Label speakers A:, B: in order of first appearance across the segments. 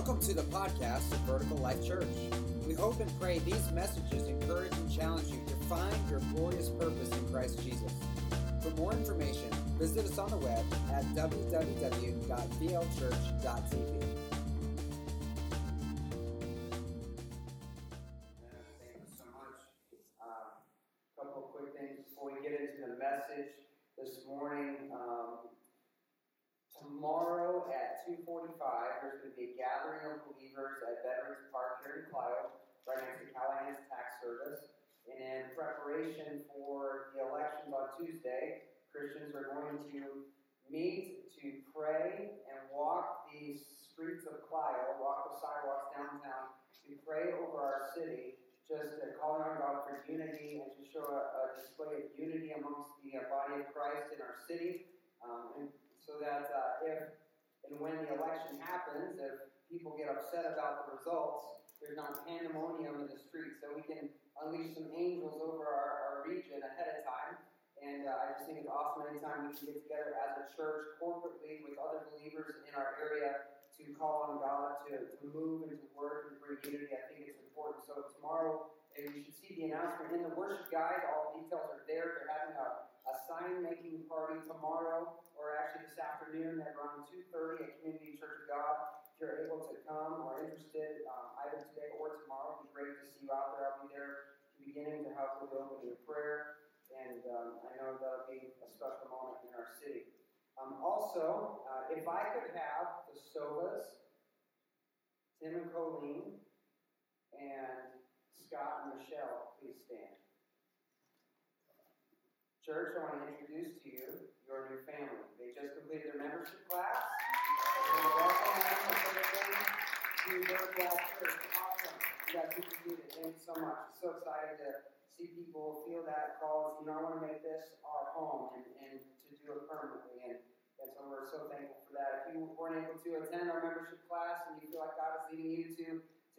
A: Welcome to the podcast of Vertical Life Church. We hope and pray these messages encourage and challenge you to find your glorious purpose in Christ Jesus. For more information, visit us on the web at www.vlchurch.tv. Tuesday, Christians are going to meet to pray and walk the streets of Clio, walk the sidewalks downtown, to pray over our city, just uh, calling on God for unity and to show a, a display of unity amongst the uh, body of Christ in our city. Um, and so that uh, if and when the election happens, if people get upset about the results, there's not pandemonium in the streets. So we can unleash some angels over our, our region ahead of time. And uh, I just think it's awesome anytime we can get together as a church corporately with other believers in our area to call on God to, to move and to work and bring unity. I think it's important. So tomorrow, and you should see the announcement in the worship guide. All the details are there. They're having a, a sign making party tomorrow, or actually this afternoon at around 2.30 at Community Church of God. If you're able to come or interested, um, either today or tomorrow, it'd be great to see you out there. I'll be there beginning to help with opening of prayer. And um, I know that'll be a special moment in our city. Um, also, uh, if I could have the Sovas, Tim and Colleen, and Scott and Michelle, please stand. Church, I want to introduce to you your new family. They just completed their membership class. welcome them to church. Awesome. You guys. Thank you so much. So excited to see people feel that call. You know, I want to make this our home and, and to do it permanently. And, and so we're so thankful for that. If you weren't able to attend our membership class and you feel like God is leading you to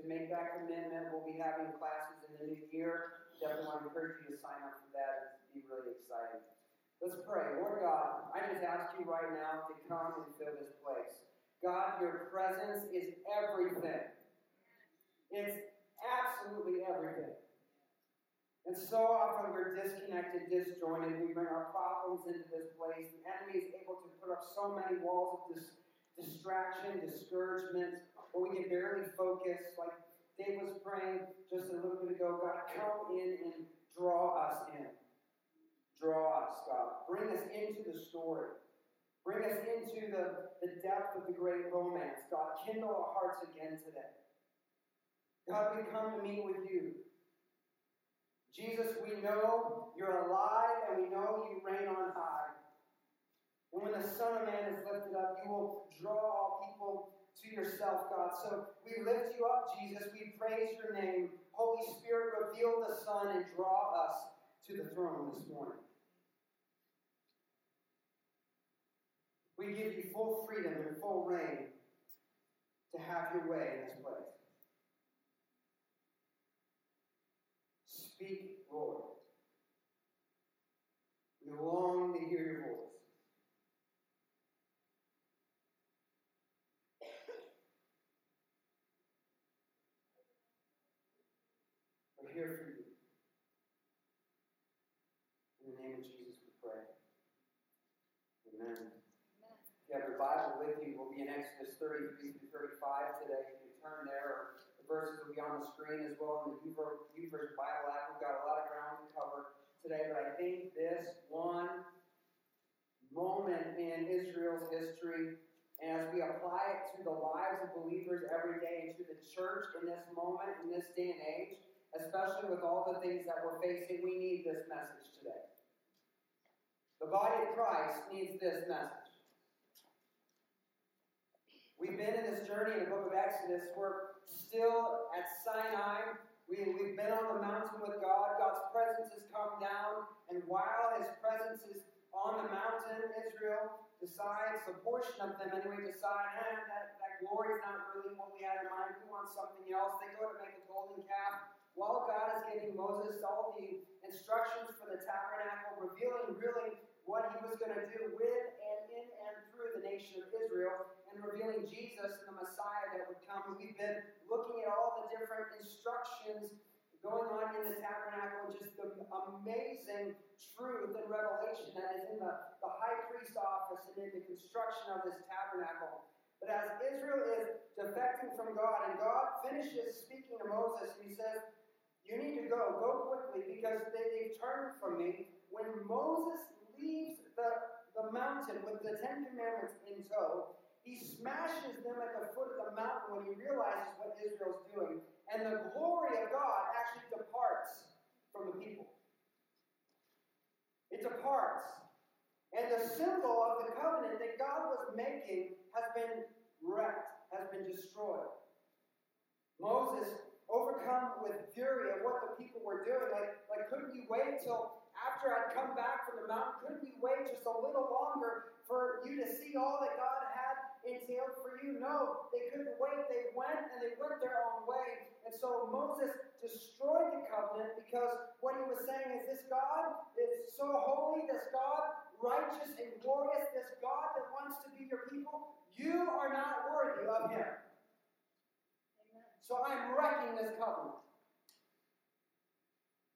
A: to make that commitment. We'll be having classes in the new year. Definitely want to encourage you to sign up for that. It'd be really exciting. Let's pray. Lord God, I just ask you right now to come and fill this place. God, your presence is everything. It's absolutely everything. And so often we're disconnected, disjointed. We bring our problems into this place. The enemy is able to put up so many walls of dis- distraction, discouragement, or we can barely focus. Like Dave was praying just a little bit ago, God, come in and draw us in. Draw us, God. Bring us into the story. Bring us into the, the depth of the great romance, God. Kindle our hearts again today. God, we come to meet with you. Jesus, we know you're alive and we know you reign on high. And when the Son of Man is lifted up, you will draw all people to yourself, God. So we lift you up, Jesus. We praise your name. Holy Spirit, reveal the Son and draw us to the throne this morning. We give you full freedom and full reign to have your way in this place. Speak, Lord. We long to hear your voice. We're here for you. In the name of Jesus, we pray. Amen. Amen. If you have your Bible with you, we'll be in Exodus 33 through 35 today. You can turn there. The verses will be on the screen as well in the YouVersion Bible app. We've got a lot of ground to cover today, but I think this one moment in Israel's history and as we apply it to the lives of believers every day and to the church in this moment, in this day and age, especially with all the things that we're facing, we need this message today. The body of Christ needs this message. We've been in this journey in the book of Exodus. We're still at Sinai. We, we've been on the mountain with God. God's presence has come down. And while His presence is on the mountain, Israel decides, a portion of them anyway, decide, eh, that, that glory is not really what we had in mind. We want something else. They go to make a golden calf while God is giving Moses all the instructions for the tabernacle, revealing really what he was going to do with and in and through the nation of Israel, and revealing Jesus and the Messiah that would come. We've been looking at all the different instructions going on in the tabernacle, just the amazing truth and revelation that is in the, the high priest office and in the construction of this tabernacle. But as Israel is defecting from God, and God finishes speaking to Moses, he says, You need to go, go quickly, because they, they've turned from me. When Moses leaves the, the mountain with the Ten Commandments in tow, he smashes them at the foot of the mountain when he realizes what Israel's doing. And the glory of God actually departs from the people. It departs. And the symbol of the covenant that God was making has been wrecked, has been destroyed. Moses, overcome with fury at what the people were doing, like, like couldn't you wait till after I'd come back from the mountain, couldn't we wait just a little longer for you to see all that God had entailed for you? No, they couldn't wait. They went and they went their own way. And so Moses destroyed the covenant because what he was saying is this God is so holy, this God righteous and glorious, this God that wants to be your people, you are not worthy of him. So I'm wrecking this covenant.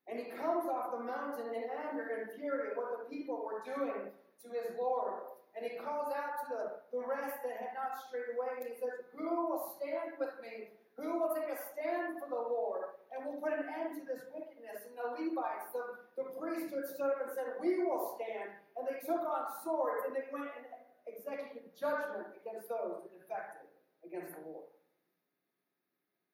A: And he comes off the mountain in anger and fury at what the people were doing to his Lord. And he calls out to the, the rest that had not strayed away, and he says, Who will stand with me? Who will take a stand for the Lord? And will put an end to this wickedness. And the Levites, the, the priesthood stood up and said, We will stand. And they took on swords and they went and executed judgment against those that defected against the Lord.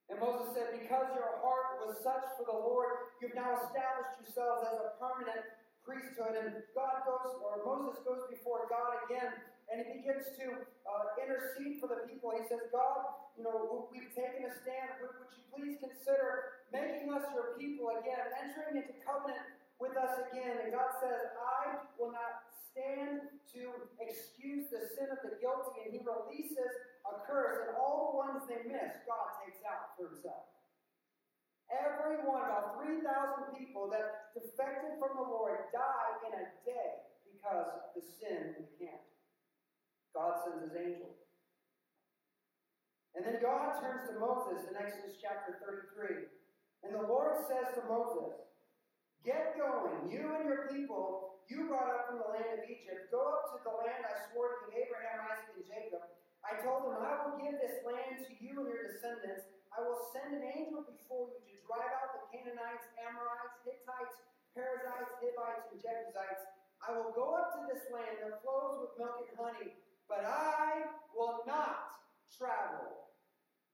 A: And Moses said, Because your heart was such for the Lord, you've now established yourselves as a permanent priesthood. And God goes, or Moses goes before God again, and he begins to uh, intercede for the people. He says, God, you know, we've taken a stand. Would, would you please consider making us your people again, entering into covenant with us again? And God says, I will not stand to excuse the sin of the guilty. And he releases a curse, and all the ones they miss, God takes out for himself. Every one, about 3,000 people that defected from the Lord died in a day because of the sin in the camp. God sends his angel. And then God turns to Moses in Exodus chapter 33. And the Lord says to Moses, Get going, you and your people you brought up from the land of Egypt. Go up to the land I swore to Abraham, Isaac, and Jacob. I told them, I will give this land to you and your descendants. I will send an angel before you to drive out the Canaanites, Amorites, Hittites, Perizzites, Hivites, and Jebusites. I will go up to this land that flows with milk and honey, but I will not travel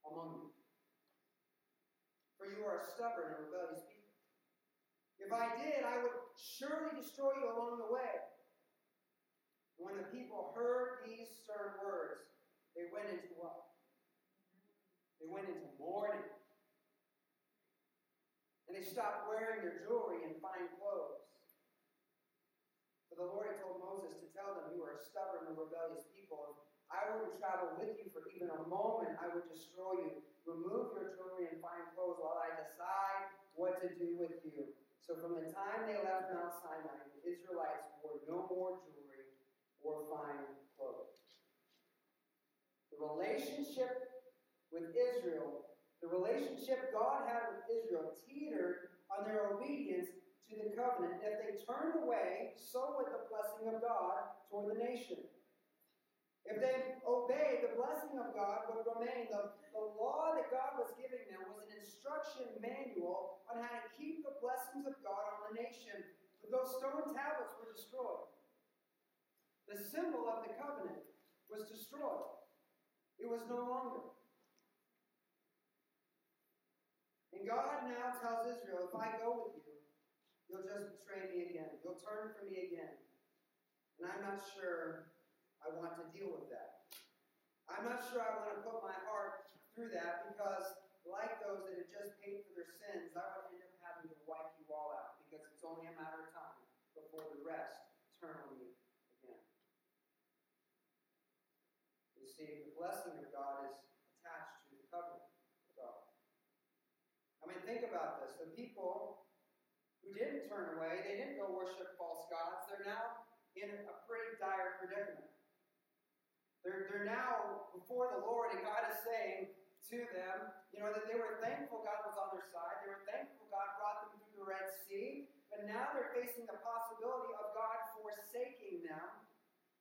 A: among you. For you are a stubborn and rebellious people. If I did, I would surely destroy you along the way. When the people heard these stern words, they went into what? They went into mourning. They stopped wearing their jewelry and fine clothes. For the Lord had told Moses to tell them, You are a stubborn and rebellious people. I to travel with you for even a moment, I would destroy you. Remove your jewelry and fine clothes while I decide what to do with you. So from the time they left Mount Sinai, the Israelites wore no more jewelry or fine clothes. The relationship with Israel, the relationship God had with Israel teetered on their obedience to the covenant. If they turned away, so would the blessing of God toward the nation. If they obeyed, the blessing of God would remain. The, the law that God was giving them was an instruction manual on how to keep the blessings of God on the nation. But those stone tablets were destroyed. The symbol of the covenant was destroyed. It was no longer. And God now tells Israel, if I go with you, you'll just betray me again. You'll turn from me again. And I'm not sure I want to deal with that. I'm not sure I want to put my heart through that because, like those that had just paid for their sins, I would end up having to wipe you all out because it's only a matter of time before the rest turn on me again. You see, the blessing of God is attached to the covenant. I mean, think about this. The people who didn't turn away, they didn't go worship false gods, they're now in a pretty dire predicament. They're, they're now before the Lord, and God is saying to them, you know, that they were thankful God was on their side. They were thankful God brought them through the Red Sea. But now they're facing the possibility of God forsaking them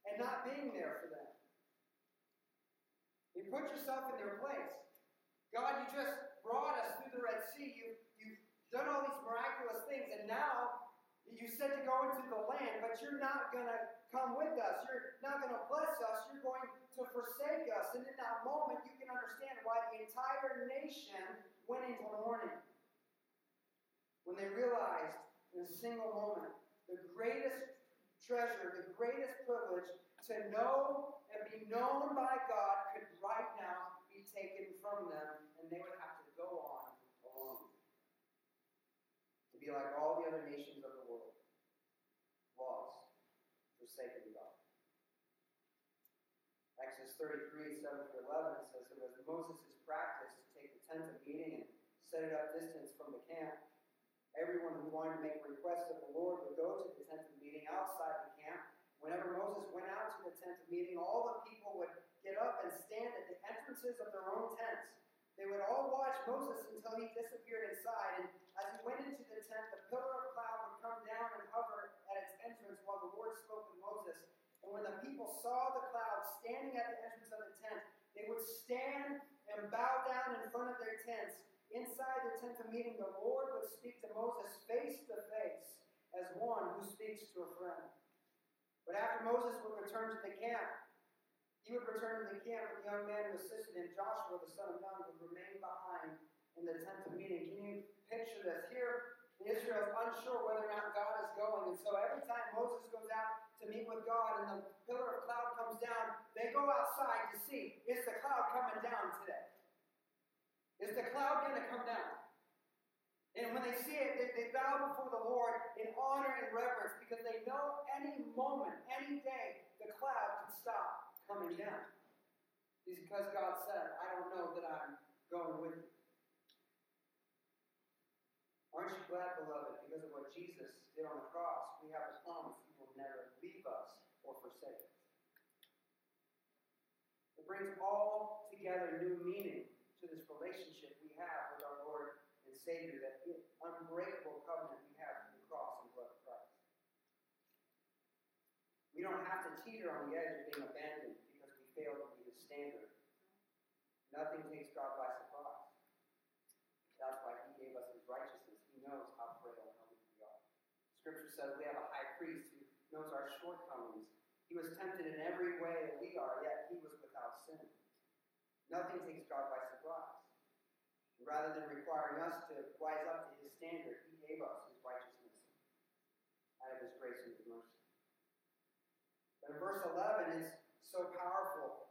A: and not being there for them. You put yourself in their place. God, you just brought us through the Red Sea. You, you've done all these miraculous things, and now you said to go into the land, but you're not going to come with us. You're not going to bless us. You're going to forsake us. And in that moment, you can understand why the entire nation went into mourning. When they realized in a single moment the greatest treasure, the greatest privilege to know and be known by God could right now be taken from them, and they would have to go on alone. To be like all the other nations of the world, lost, forsaken God. Exodus 33, 7 through 11 says, It was Moses' practice to take the tent of meeting and set it up distance from the camp. Everyone who wanted to make a request of the Lord would go to the tent of meeting outside the camp. Whenever Moses went out to the tent of meeting, all the people would get up and stand at the entrances of their own tents. They would all watch Moses until he disappeared inside. And as he went into the tent, the pillar of cloud would come down and hover at its entrance while the Lord spoke with Moses. And when the people saw the cloud standing at the entrance of the tent, they would stand and bow down in front of their tents. Inside the tent of meeting, the Lord would speak to Moses face to face as one who speaks to a friend. But after Moses would return to the camp, he would return to the camp with the young man who assisted him, Joshua, the son of Nun, would remain behind in the tent of meeting. Can you picture this? Here, Israel is unsure whether or not God is going. And so every time Moses goes out to meet with God and the pillar of cloud comes down, they go outside to see is the cloud coming down today? Is the cloud going to come down? And when they see it, they, they bow before the Lord in honor and reverence because they know any moment, any day, the cloud can stop coming down. Because God said, I don't know that I'm going with you. Aren't you glad, beloved, because of what Jesus did on the cross, we have a promise He will never leave us or forsake us. It brings all together new meaning to this relationship we have with our Lord and Savior, that unbreakable covenant we have through the cross and blood of Christ. We don't have to teeter on the edge of being abandoned because we fail to meet His standard. Nothing takes God by surprise. That's why He gave us His righteousness. He knows how frail and how weak we are. Scripture says we have a high priest who knows our shortcomings. He was tempted in every way that we are, yet He was without sin. Nothing takes God by surprise. Rather than requiring us to rise up to His standard, He gave us His righteousness out of His grace and His mercy. But in verse 11, it's so powerful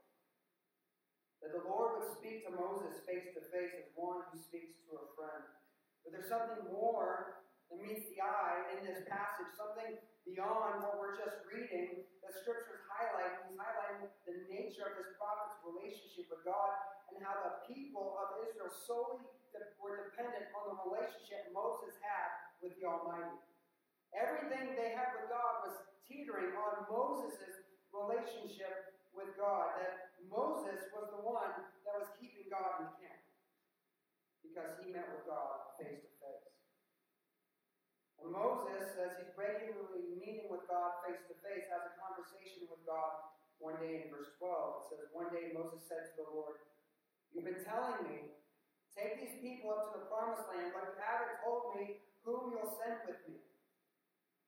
A: that the Lord would speak to Moses face to face as one who speaks to a friend. But there's something more that meets the eye in this passage, something beyond what we're just reading that Scripture is highlighting. He's highlighting the nature of this prophet's relationship with God and how the people of Israel solely were dependent on the relationship Moses had with the Almighty. Everything they had with God was teetering on Moses' relationship with God. That Moses was the one that was keeping God in the camp because he met with God face to face. And Moses, as he's regularly meeting with God face to face, has a conversation with God one day in verse 12. It says, One day Moses said to the Lord, You've been telling me, take these people up to the promised land, but you haven't told me whom you'll send with me.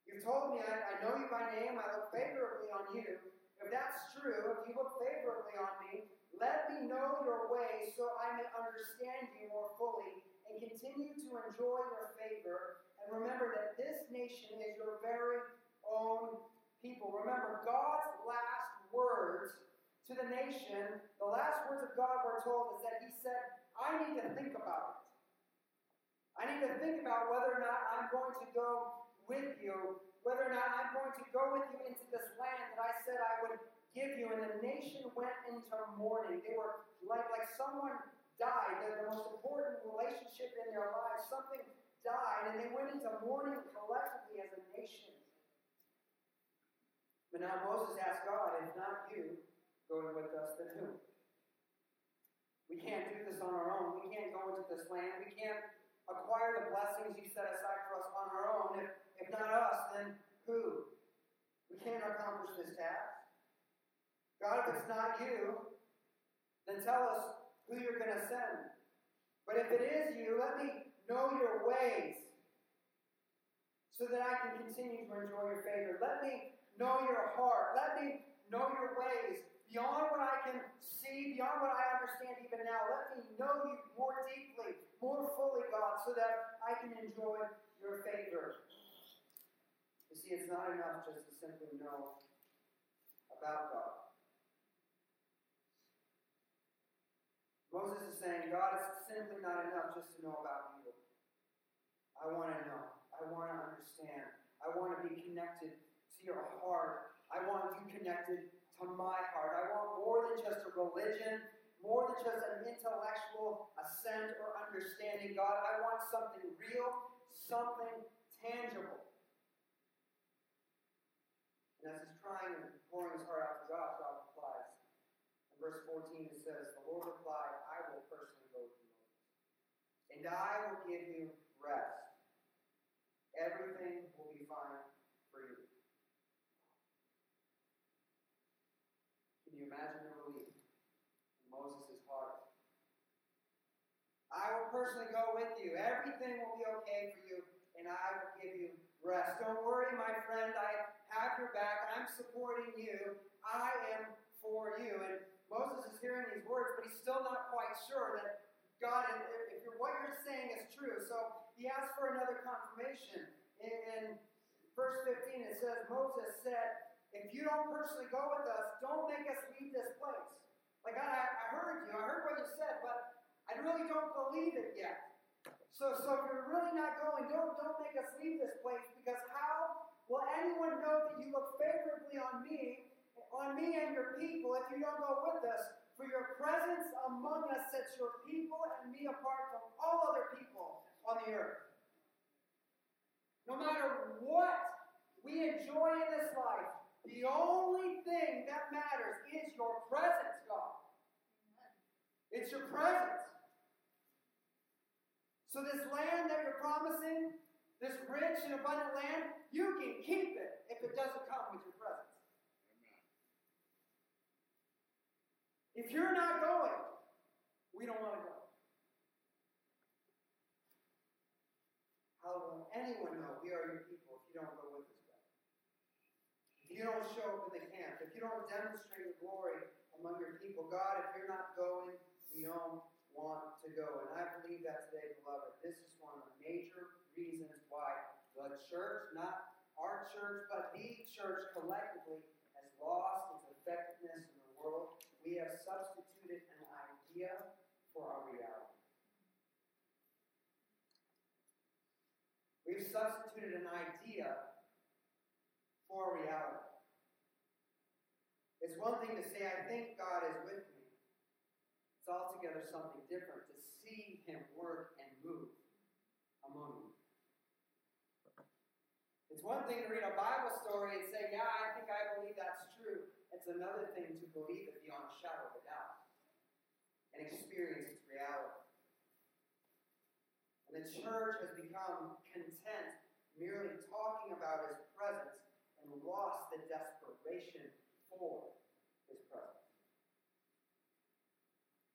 A: You've told me I, I know you by name, I look favorably on you. If that's true, if you look favorably on me, let me know your way so I may understand you more fully and continue to enjoy your favor. And remember that this nation is your very own people. Remember, God's last words to the nation, the last words of God we're told is that He said, I need to think about it. I need to think about whether or not I'm going to go with you, whether or not I'm going to go with you into this land that I said I would give you. And the nation went into mourning. They were like, like someone died, the, the most important relationship in their lives. Something died, and they went into mourning collectively as a nation. But now Moses asked God, if not you going with us, then who? We can't do this on our own. We can't go into this land. We can't acquire the blessings you set aside for us on our own. If, if not us, then who? We can't accomplish this task. God, if it's not you, then tell us who you're going to send. But if it is you, let me know your ways so that I can continue to enjoy your favor. Let me know your heart. Let me know your ways beyond what I can see, beyond what I understand even now. Let me know you more deeply, more fully, God, so that I can enjoy your favor. You see, it's not enough just to simply know about God. Moses is saying, God, it's simply not enough just to know about you. I want to know. I want to understand. I want to be connected to your heart. I want you connected to my heart. I want more than just a religion, more than just an intellectual assent or understanding. God, I want something real, something tangible. And as he's crying and pouring his heart out to God, God replies. In verse 14, it says, The Lord replied, I will personally go with you, and I will give you rest. Everything will be fine for you. Can you imagine the relief in Moses' heart? I will personally go with you. Everything will be okay for you, and I will give you rest. Don't worry, my friend. I have your back. I'm supporting you. I am for you. And Moses is hearing these words, but he's still not quite sure that God, if, if what you're saying is true. So he asked for another confirmation. In, in verse 15, it says, Moses said, If you don't personally go with us, don't make us leave this place. Like, God, I, I heard you, I heard what you said, but I really don't believe it yet. So, so if you're really not going, don't, don't make us leave this place because how will anyone know that you look favorably on me, on me and your people if you don't go with us? For your presence among us sets your people and me apart from all other people on the earth. No matter what we enjoy in this life, the only thing that matters is your presence, God. It's your presence. So, this land that you're promising, this rich and abundant land, you can keep it if it doesn't come with your presence. If you're not going, we don't want to go. How will anyone know we are your people if you don't go with us, God? If you don't show up in the camp, if you don't demonstrate your glory among your people, God, if you're not going, we don't want to go. And I believe that today, beloved. This is one of the major reasons why the church, not our church, but the church collectively, has lost its effectiveness in the world. We have substituted an idea for our reality. We've substituted an idea for reality. It's one thing to say, I think God is with me. It's altogether something different to see Him work and move among you. It's one thing to read a Bible story and say, Yeah, I think I believe that's true. It's another thing to believe it beyond a shadow of a doubt and experience its reality. And the church has become content merely talking about his presence and lost the desperation for his presence.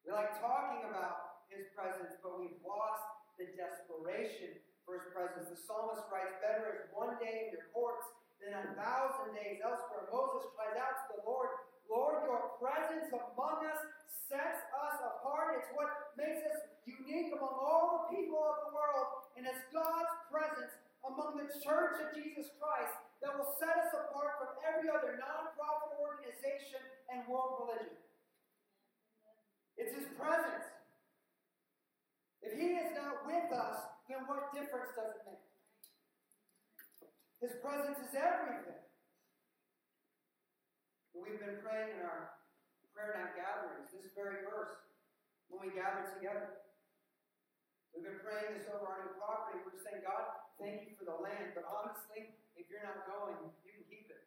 A: We like talking about his presence, but we've lost the desperation for his presence. The psalmist writes, Better is one day in your courts than a thousand days elsewhere. Moses cries out to the Lord, Lord, your presence among us sets us apart. It's what makes us unique among all the people of the world. And it's God's presence among the church of Jesus Christ that will set us apart from every other nonprofit organization and world religion. It's His presence. If He is not with us, then what difference does it make? His presence is everything. We've been praying in our prayer night gatherings this very verse when we gather together. We've been praying this over our new property. We're saying, God, thank you for the land, but honestly, if you're not going, you can keep it.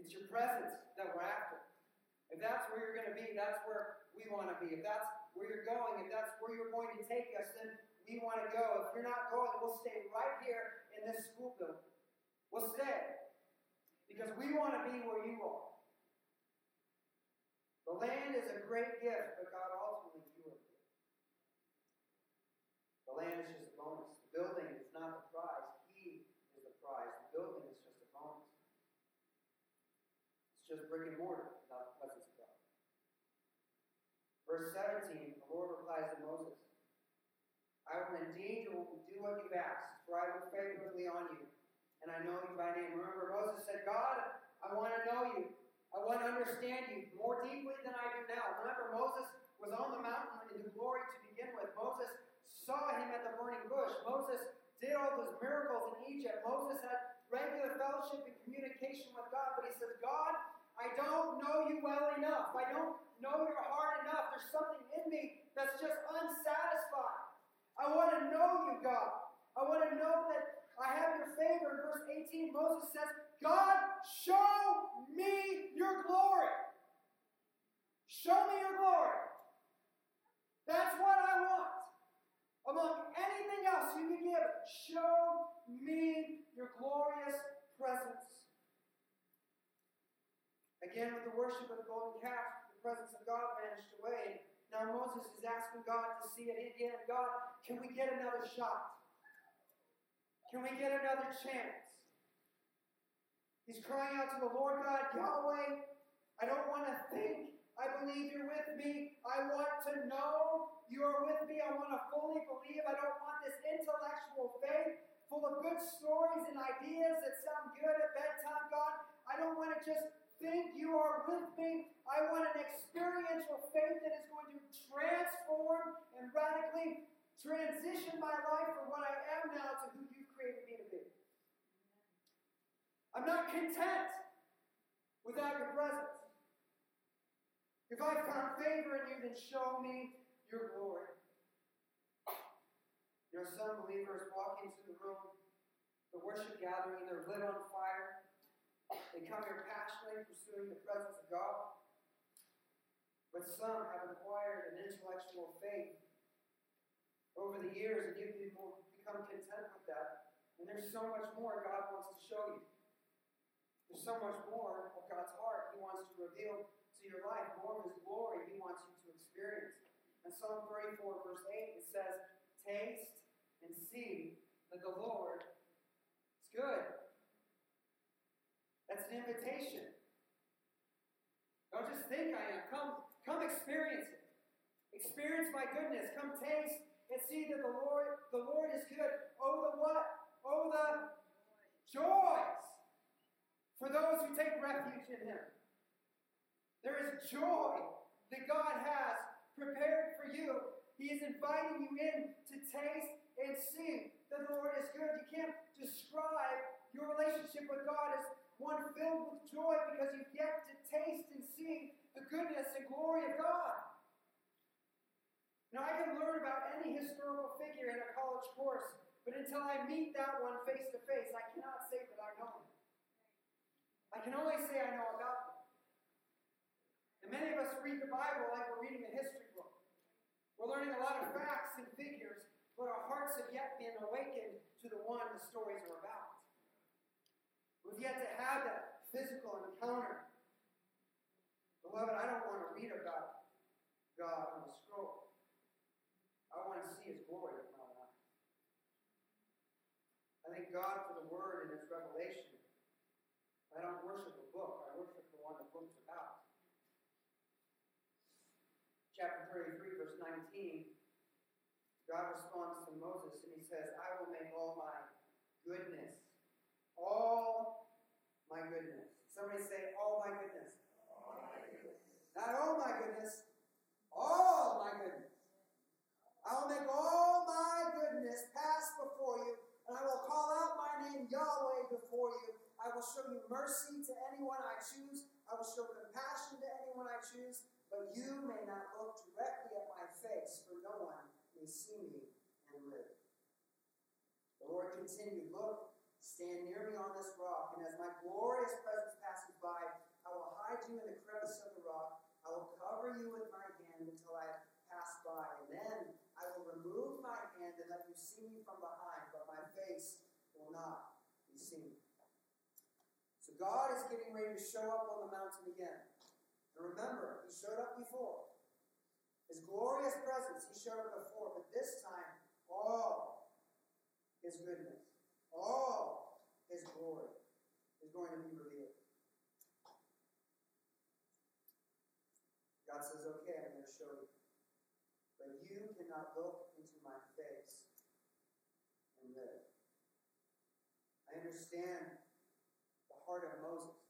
A: It's your presence that we're after. If that's where you're going to be, that's where we want to be. If that's where you're going, if that's where you're going to take us, then we want to go. If you're not going, we'll stay right here in this school building. We'll stay. Because we want to be where you are. The land is a great gift, but God ultimately you are the gift. The land is just a bonus. The building is not the prize. He is the prize. The building is just a bonus. It's just brick and mortar without the presence of God. Verse 17, the Lord replies to Moses, I will indeed do what you've asked, for I look favorably on you, and I know you by name. Remember, Moses said, God, I want to know you. I want to understand you more deeply than I do now. Remember, Moses was on the mountain in the glory to begin with. Moses saw him at the burning bush. Moses did all those miracles in Egypt. Moses had regular fellowship and communication with God, but he says, God, I don't know you well enough. I don't know your heart enough. There's something in me that's just unsatisfied. I want to know you, God. I want to know that I have your favor. In verse 18, Moses says, God, show me your glory. Show me your glory. That's what I want. Among anything else you can give, show me your glorious presence. Again, with the worship of the golden calf, the presence of God vanished away. Now Moses is asking God to see it again. God, can we get another shot? Can we get another chance? He's crying out to the Lord God, Yahweh, I don't want to think. I believe you're with me. I want to know you're with me. I want to fully believe. I don't want this intellectual faith full of good stories and ideas that sound good at bedtime, God. I don't want to just think you are with me. I want an experiential faith that is going to transform and radically transition my life from what I am now to who you've created me to be. I'm not content without your presence. If I found favor in you, then show me your glory. You know, some believers walking through the room, the worship gathering, they're lit on fire. They come here passionately pursuing the presence of God. But some have acquired an intellectual faith over the years, and you've become content with that. And there's so much more God wants to show you. There's so much more of God's heart He wants to reveal to your life, more of His glory He wants you to experience. In Psalm 34, verse 8, it says, Taste and see that the Lord is good. That's an invitation. Don't just think I am. Come, come experience it. Experience my goodness. Come taste and see that the Lord, the Lord is good. Oh, the what? Oh, the joys for those who take refuge in Him. There is joy that God has prepared for you. He is inviting you in to taste and see that the Lord is good. You can't describe your relationship with God as one filled with joy because you've yet to taste and see the goodness and glory of God. Now, I can learn about any historical figure in a college course, but until I meet that one face to face, I cannot say that I know. I can only say I know about them. And many of us read the Bible like we're reading a history book. We're learning a lot of facts and figures, but our hearts have yet been awakened to the one the stories are about. We've yet to have that physical encounter. Beloved, I don't want to read about God on a scroll. I want to see His glory with my life. I thank God for the Word and its revelation. I don't worship a book, I worship the one the book's about. Chapter 33, verse 19, God responds to Moses and he says, I will make all my goodness all my goodness. Somebody say, all my goodness.
B: All my goodness.
A: Not all my goodness, all my goodness. I will make all my goodness pass before you, and I will call out my name Yahweh before you. I will show you mercy to anyone I choose. I will show compassion to anyone I choose. But you may not look directly at my face, for no one may see me and live. The Lord continued, Look, Stand near me on this rock, and as my glorious presence passes by, I will hide you in the crevice of the rock, I will cover you with my hand until I pass by, and then I will remove my hand and let you see me from behind, but my face will not be seen. So God is getting ready to show up on the mountain again. And remember, he showed up before. His glorious presence, he showed up before, but this time, all his goodness, all his glory is going to be revealed. God says, okay, I'm going to show you. But you cannot look into my face and live. I understand the heart of Moses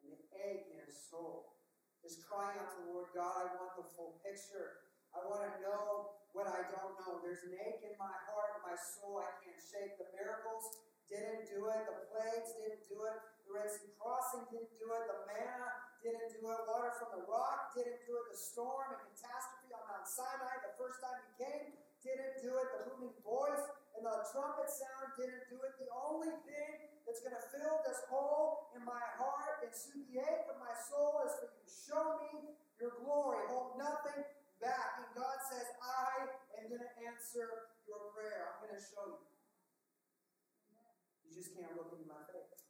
A: and the ache in his soul. Just crying out to the Lord God, I want the full picture. I want to know what I don't know. There's an ache in my heart my soul I can't shake. The miracles didn't do it. The plagues didn't do it. The Red Sea crossing didn't do it. The manna didn't do it. Water from the rock didn't do it. The storm and catastrophe on Mount Sinai the first time he came didn't do it. The booming voice and the trumpet sound didn't do it. The only thing that's going to fill this hole in my heart and soothe the ache of my soul is for you to show me your glory. Hold nothing back. And God says, I am going to answer your prayer. I'm going to show you. Just can't look into my face.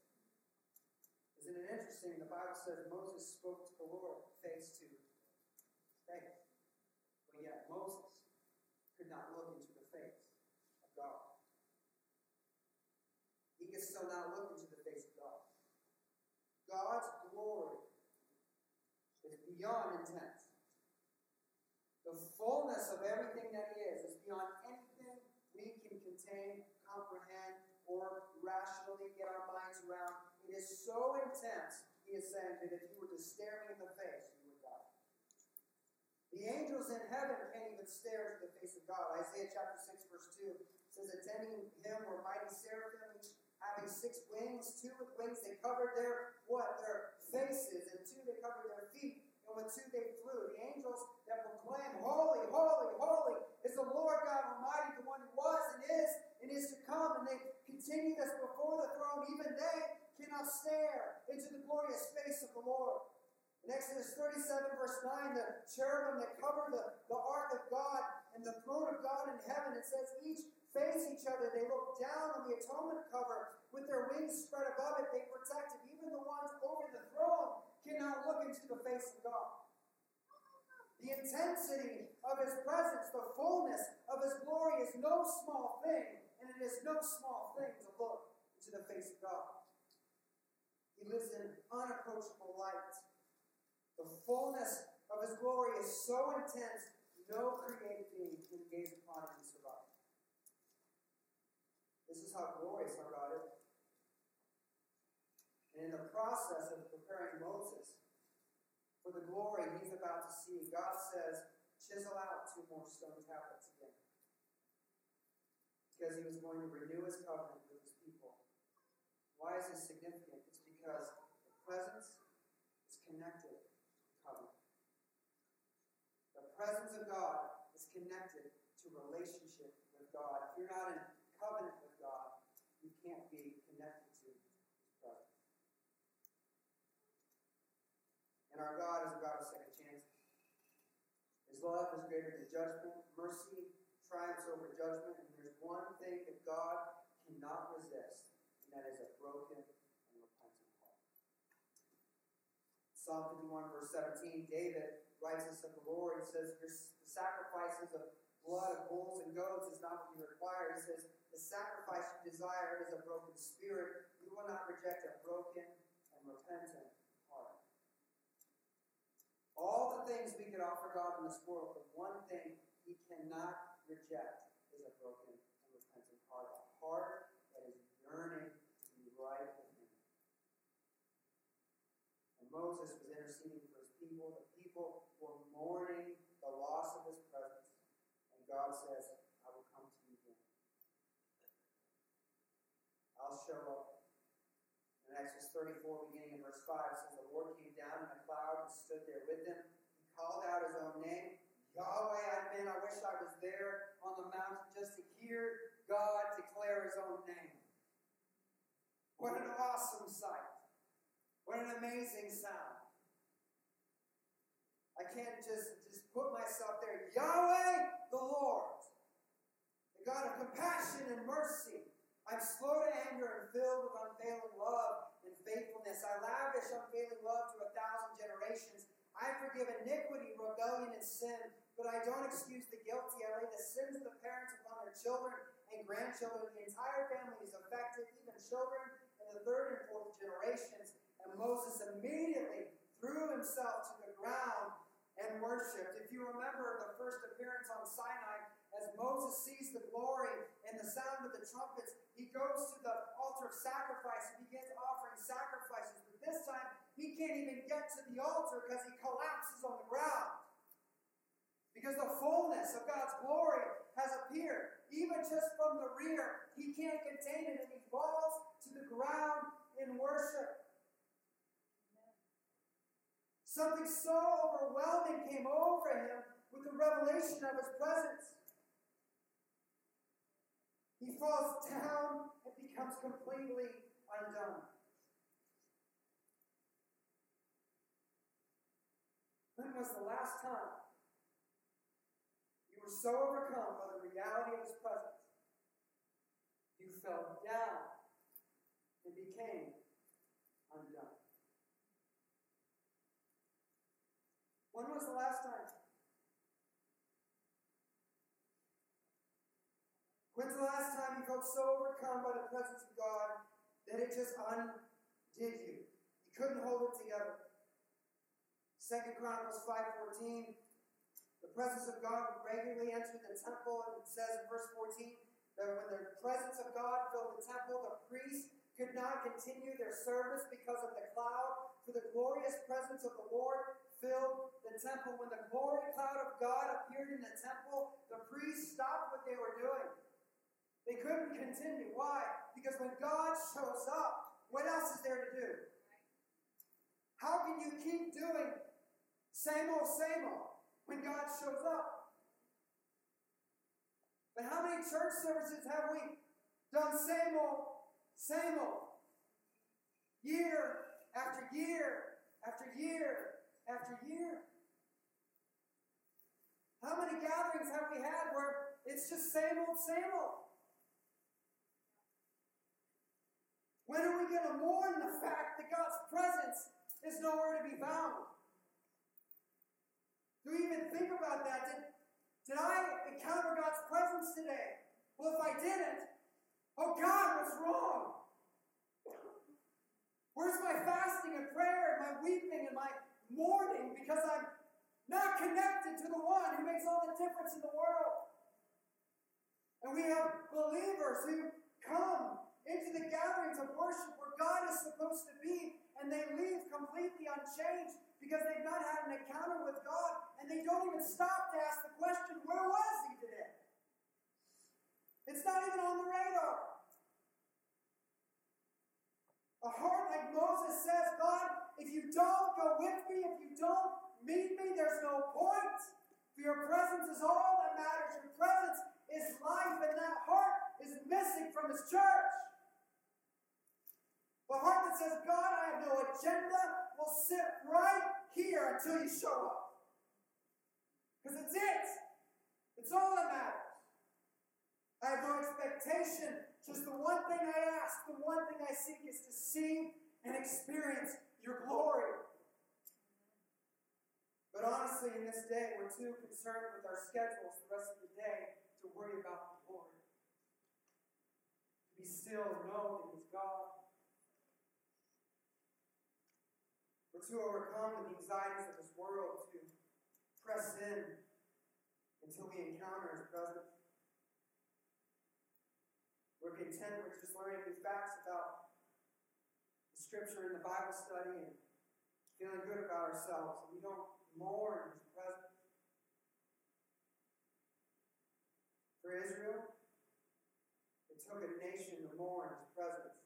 A: Isn't it interesting? The Bible says Moses spoke to the Lord face to face. But yet Moses could not look into the face of God. He could still not look into the face of God. God's glory is beyond intense. The fullness of everything that He is is beyond anything we can contain, comprehend, or rationally get our minds around. It is so intense, he is saying, that if you were to stare me in the face, you would die. The angels in heaven can't even stare into the face of God. Isaiah chapter 6, verse 2 says, Attending him were mighty seraphim, having six wings, two with wings, they covered their what? Their faces, and two they covered their feet, and with two they flew. The angels that proclaim, Holy, holy, holy is the Lord God Almighty, the one who was and is and is to come, and they continue this before the throne. Even they cannot stare into the glorious face of the Lord. In Exodus 37, verse 9, the cherubim that cover the, the ark of God and the throne of God in heaven, it says each face each other. They look down on the atonement cover with their wings spread above it. They protect it. Even the ones over the throne cannot look into the face of God. The intensity of his presence, the fullness of his glory is no small thing, and it is no small thing to look into the face of God. He lives in unapproachable light. The fullness of his glory is so intense, no created being can gaze upon it and survive. This is how glorious our God is. And in the process of preparing Moses for the glory he's about to see, God says, chisel out two more stone tablets. Because he was going to renew his covenant with his people. Why is this significant? It's because the presence is connected to covenant. The presence of God is connected to relationship with God. If you're not in covenant with God, you can't be connected to his presence. And our God is about a second chances. His love is greater than judgment. Mercy triumphs over judgment. And there's one thing that God cannot resist, and that is a broken and repentant heart. Psalm 51, verse 17, David writes this of the Lord. He says, Your sacrifices of blood of bulls and goats is not what you require. He says, The sacrifice you desire is a broken spirit. You will not reject a broken and repentant heart. all the things we could offer God in this world, but one thing He cannot reject is a broken and repentant heart, a heart that is yearning to be right with Him. And Moses was interceding for his people. The people were mourning the loss of His presence. And God says, I will come to you again. I'll show up in Exodus 34, beginning in verse 5, says, The Lord came down in a cloud and stood there with them. He called out his own name, Yahweh. I mean, I wish I was there on the mountain just to hear God declare his own name. What an awesome sight. What an amazing sound. I can't just, just put myself there. Yahweh, the Lord, the God of compassion and mercy. I'm slow to anger and filled with unfailing love and faithfulness. I lavish unfailing love to a thousand generations. I forgive iniquity, rebellion, and sin, but I don't excuse the guilty. I lay the sins of the parents upon their children and grandchildren. The entire family is affected, even children in the third and fourth generations. And Moses immediately threw himself to the ground and worshiped. If you remember the first appearance on Sinai, as Moses sees the glory and the sound of the trumpets, he goes to the altar of sacrifice and begins offering sacrifices. But this time, he can't even get to the altar because he collapses on the ground. Because the fullness of God's glory has appeared. Even just from the rear, he can't contain it and he falls to the ground in worship. Something so overwhelming came over him with the revelation of his presence. He falls down and becomes completely undone. When was the last time so overcome by the reality of his presence? You fell down and became undone. When was the last time? When's the last time you felt so overcome by the presence of God that it just undid you? You couldn't hold it together. Second Chronicles 5.14, the presence of God regularly enter the temple, and it says in verse 14 that when the presence of God filled the temple, the priests could not continue their service because of the cloud, for the glorious presence of the Lord filled the temple. When the glory cloud of God appeared in the temple, the priests stopped what they were doing. They couldn't continue. Why? Because when God shows up, what else is there to do? How can you keep doing same old, same old when God shows up? But how many church services have we done same old, same old? Year after year after year after year. How many gatherings have we had where it's just same old, same old? When are we going to mourn the fact that God's presence is nowhere to be found? Do even think about that? Did, did I encounter God's presence today? Well, if I didn't, oh God, what's wrong? Where's my fasting and prayer and my weeping and my mourning because I'm not connected to the one who makes all the difference in the world? And we have believers who come into the gatherings of worship where God is supposed to be, and they leave completely unchanged because they've not had an encounter with God, and they don't even stop to ask the question, Where was He today? It's not even on the radar. A heart like Moses says, God, if you don't go with me, if you don't meet me, there's no point. For your presence is all that matters. Your presence is life, and that heart is missing from his church. Says, God, I have no agenda, will sit right here until you show up. Because it's it. It's all that matters. I have no expectation. Just the one thing I ask, the one thing I seek is to see and experience your glory. But honestly, in this day, we're too concerned with our schedules the rest of the day to worry about the Lord. To be still and know that He's God. Too overcome with the anxieties of this world to press in until we encounter His presence. We're content with just learning new facts about the Scripture and the Bible study and feeling good about ourselves. And we don't mourn His presence. For Israel, it took a nation to mourn His presence.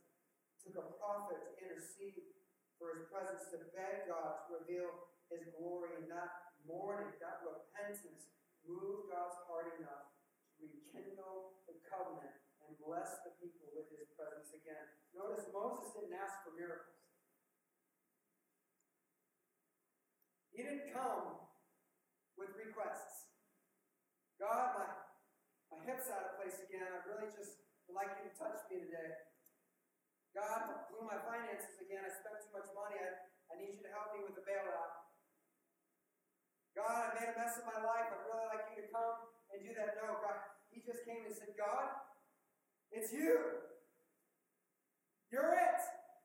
A: It took a prophet to intercede for his presence to beg God to reveal his glory and that mourning, that repentance moved God's heart enough to rekindle the covenant and bless the people with his presence again. Notice Moses didn't ask for miracles. He didn't come with requests. God, my, my hip's out of place again. I really just would like you to touch me today. God blew my finances again. I spent too much money. I, I need you to help me with the bailout. God, I made a mess of my life. I'd really like you to come and do that. No, God. He just came and said, God, it's you. You're it.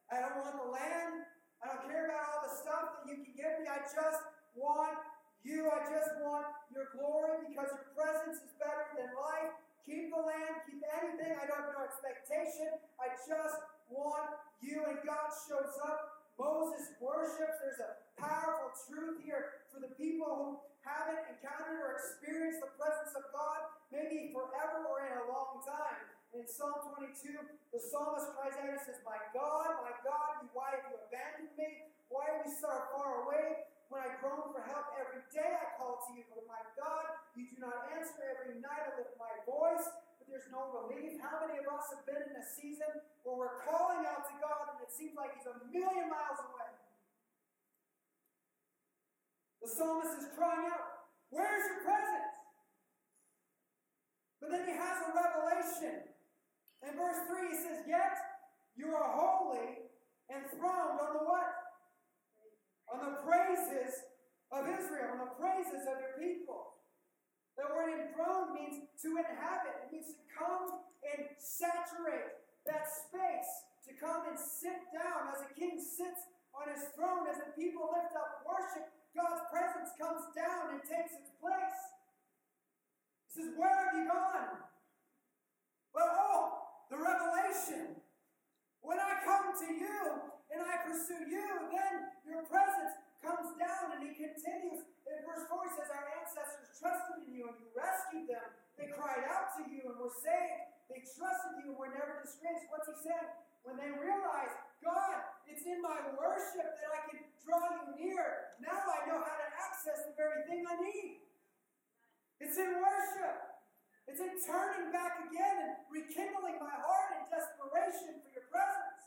A: I don't want the land. I don't care about all the stuff that you can give me. I just want you. I just want your glory because your presence is better than life. Keep the land, keep anything. I don't have no expectation. I just want you. And God shows up. Moses worships. There's a powerful truth here for the people who haven't encountered or experienced the presence of God, maybe forever or in a long time. In Psalm 22, the psalmist cries out and says, My God, my God, why have you abandoned me? Why are you so far away? When I groan for help every day, I call to you, but my God, you do not answer. Every night I lift my voice, there's no relief. How many of us have been in a season where we're calling out to God and it seems like He's a million miles away? The psalmist is crying out, Where's your presence? But then he has a revelation. In verse 3, he says, Yet you are holy, enthroned on the what? On the praises of Israel, on the praises of your people. The word enthroned means to inhabit. It means to come and saturate that space, to come and sit down as a king sits on his throne, as the people lift up worship God's presence comes down and takes its place. He says, Where have you gone? Well, oh, the revelation. When I come to you and I pursue you, then your presence comes down and he continues. In verse 4, he says, Our ancestors trusted in you and you rescued them. They cried out to you and were saved. They trusted you and were never disgraced. What's he saying? When they realized, God, it's in my worship that I can draw you near. Now I know how to access the very thing I need. It's in worship. It's in turning back again and rekindling my heart in desperation for your presence.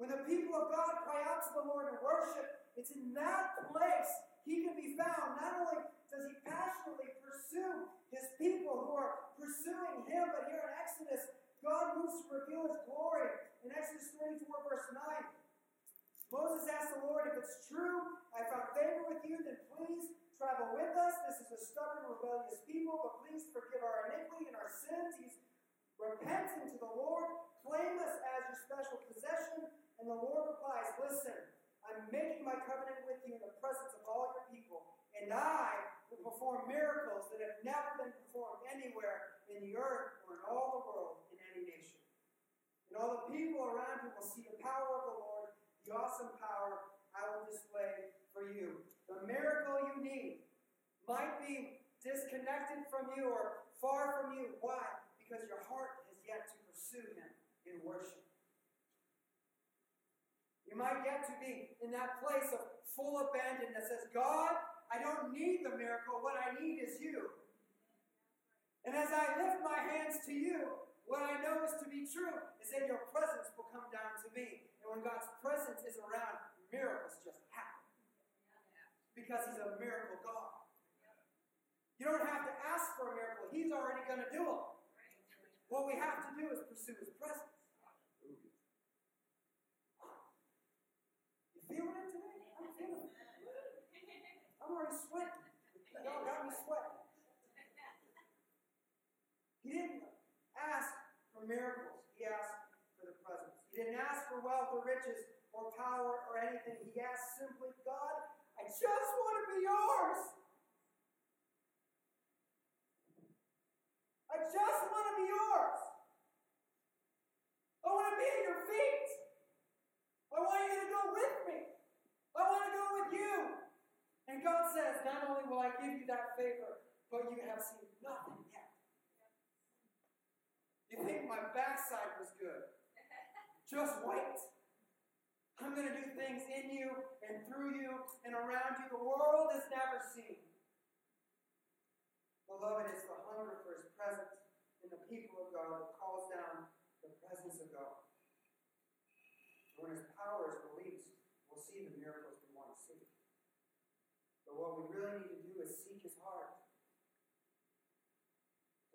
A: When the people of God cry out to the Lord in worship, it's in that place he can be found. Not only does he passionately pursue his people who are pursuing him, but here in Exodus, God moves to reveal his glory. In Exodus 34, verse 9, Moses asked the Lord, If it's true, I found favor with you, then please travel with us. This is a stubborn, rebellious people, but please forgive our iniquity and our sins. He's repenting to the Lord. Claim us as your special possession. And the Lord replies, Listen, I'm making my covenant with you in the presence of all your people, and I will perform miracles that have never been performed anywhere in the earth or in all the world in any nation. And all the people around you will see the power of the Lord the awesome power I will display for you. The miracle you need might be disconnected from you or far from you. Why? Because your heart has yet to pursue Him in worship. You might get to be in that place of full abandon that says, God, I don't need the miracle. What I need is you. And as I lift my hands to you, what I know is to be true is that your presence will come down to me. And when God's presence is around, miracles just happen. Because He's a miracle God. You don't have to ask for a miracle, He's already going to do them. What we have to do is pursue His presence. You feeling it today? I'm feeling it. I'm already sweating. Y'all got me sweating. He didn't ask for miracles, he asked for the presence. he didn't ask for wealth or riches or power or anything. He asked simply, God, I just want to be yours. I just want to be yours. I want to be at your feet. I want you to go with me. I want to go with you. And God says, Not only will I give you that favor, but you have seen nothing yet. You think my backside was good. Just wait. I'm going to do things in you and through you and around you the world has never seen. Beloved, it's the hunger for his presence in the people of God that calls down the presence of God. When his power is released, we'll see the miracles we want to see. But what we really need to do is seek his heart.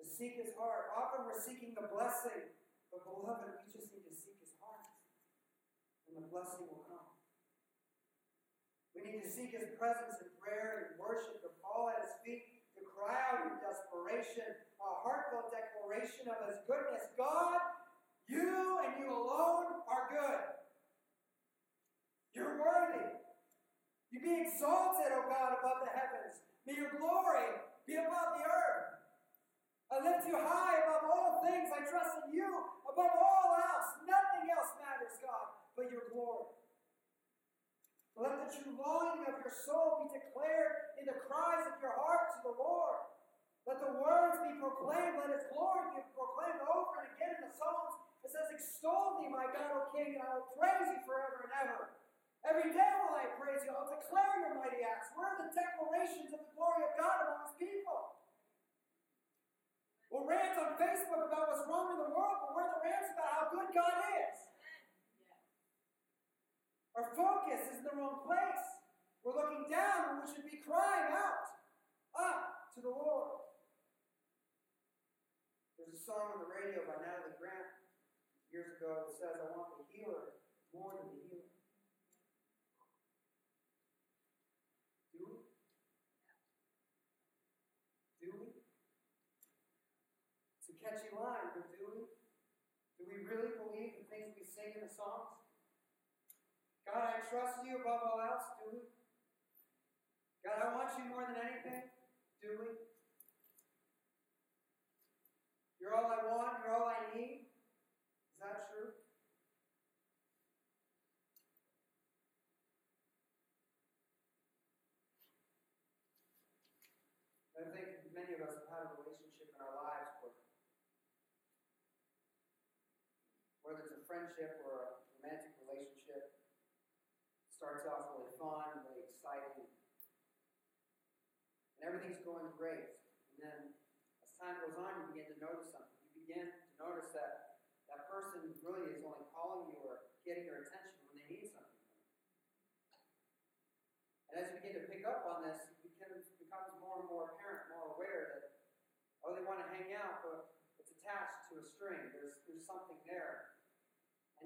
A: To seek his heart. Often we're seeking the blessing. But beloved, we just need to seek his heart. And the blessing will come. We need to seek his presence in prayer and worship, to fall at his feet, to cry out in desperation, a heartfelt declaration of his goodness. God, you and you alone are good. You're worthy. You be exalted, O God, above the heavens. May your glory be above the earth. I lift you high above all things. I trust in you above all else. Nothing else matters, God, but your glory. Let the true longing of your soul be declared in the cries of your heart to the Lord. Let the words be proclaimed. Let his glory be proclaimed over and again in the Psalms. It says, Extol thee, my God, O King, and I will praise you forever and ever. Every day will I praise you. I'll declare your mighty acts. Where are the declarations of the glory of God among his people? We'll rant on Facebook about what's wrong in the world, but where are the rants about how good God is? Our focus is in the wrong place. We're looking down when we should be crying out up to the Lord. There's a song on the radio by Natalie Grant years ago that says, I want the healer more than the healer. Do we? Do we? It's a catchy line, but do we? Do we really believe the things we sing in the songs? God, I trust you above all else, do we? God, I want you more than anything, do we? You're all I want, you're all I need. Is that true? I think many of us have had a relationship in our lives where, whether it's a friendship or a romantic relationship, starts off really fun, really exciting, and everything's going great. And then as time goes on, you begin to notice something. You begin to notice that that person really is only calling you or getting your attention when they need something. And as you begin to pick up on this, it becomes, becomes more and more apparent, more aware that, oh, they want to hang out, but it's attached to a string. There's, there's something there.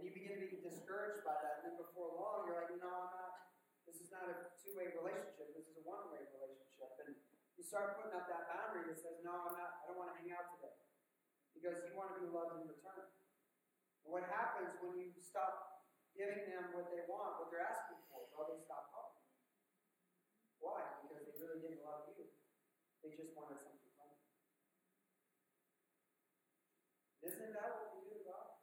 A: You begin to be discouraged by that. And then before long, you're like, no, I'm not. This is not a two way relationship. This is a one way relationship. And you start putting up that boundary that says, no, I'm not. I don't want to hang out today. Because you want to be loved in return. And what happens when you stop giving them what they want, what they're asking for? Well, they stop calling. Why? Because they really didn't love you. They just wanted something from you. Isn't that what we do to God?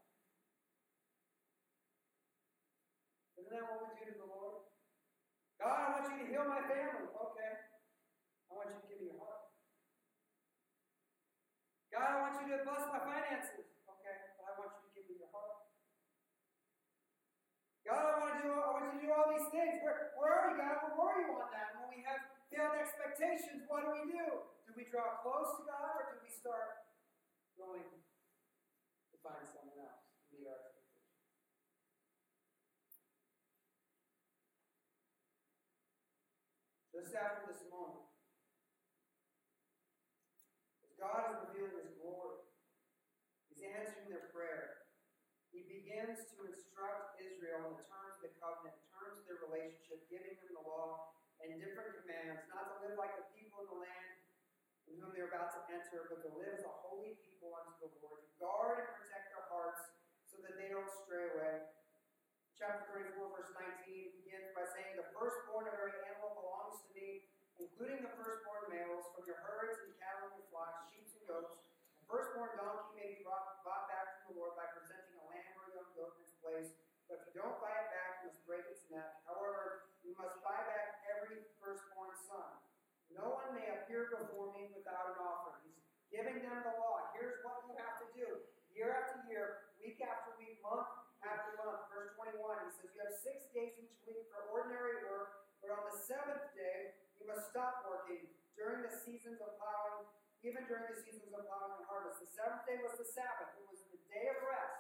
A: Isn't that what we do to the Lord? God, I want you to heal my family. Okay. I want you to give me your heart. God, I want you to bless my finances. Okay, but I want you to give me your heart. God, I want to do I want you to do all these things. Where, where are you, God? Where were you on that? When we have failed expectations, what do we do? Do we draw close to God or do we start going to find else to meet our expectations? Just after this moment, as God is revealing His glory, He's answering their prayer. He begins to instruct Israel in the terms of the covenant, terms of their relationship, giving them the law and different commands, not to live like the people in the land in whom they're about to enter, but to live as a holy people unto the Lord, to guard and protect their hearts so that they don't stray away. Chapter 34, verse 19 begins by saying, The firstborn of every animal belongs to me, including the firstborn males from your herds and cattle and flocks, sheep and goats. The firstborn donkey may be brought, bought back from the Lord by presenting a lamb or a young goat in its place. But if you don't buy it back, you must break its neck. However, you must buy back every firstborn son. No one may appear before me without an offering. He's giving them the law. Here's what you have to do year after year, week after week, month after month. Verse 21, he says, You have six days each week for ordinary work, but on the seventh day, must stop working during the seasons of plowing, even during the seasons of plowing and harvest. The seventh day was the Sabbath, it was the day of rest.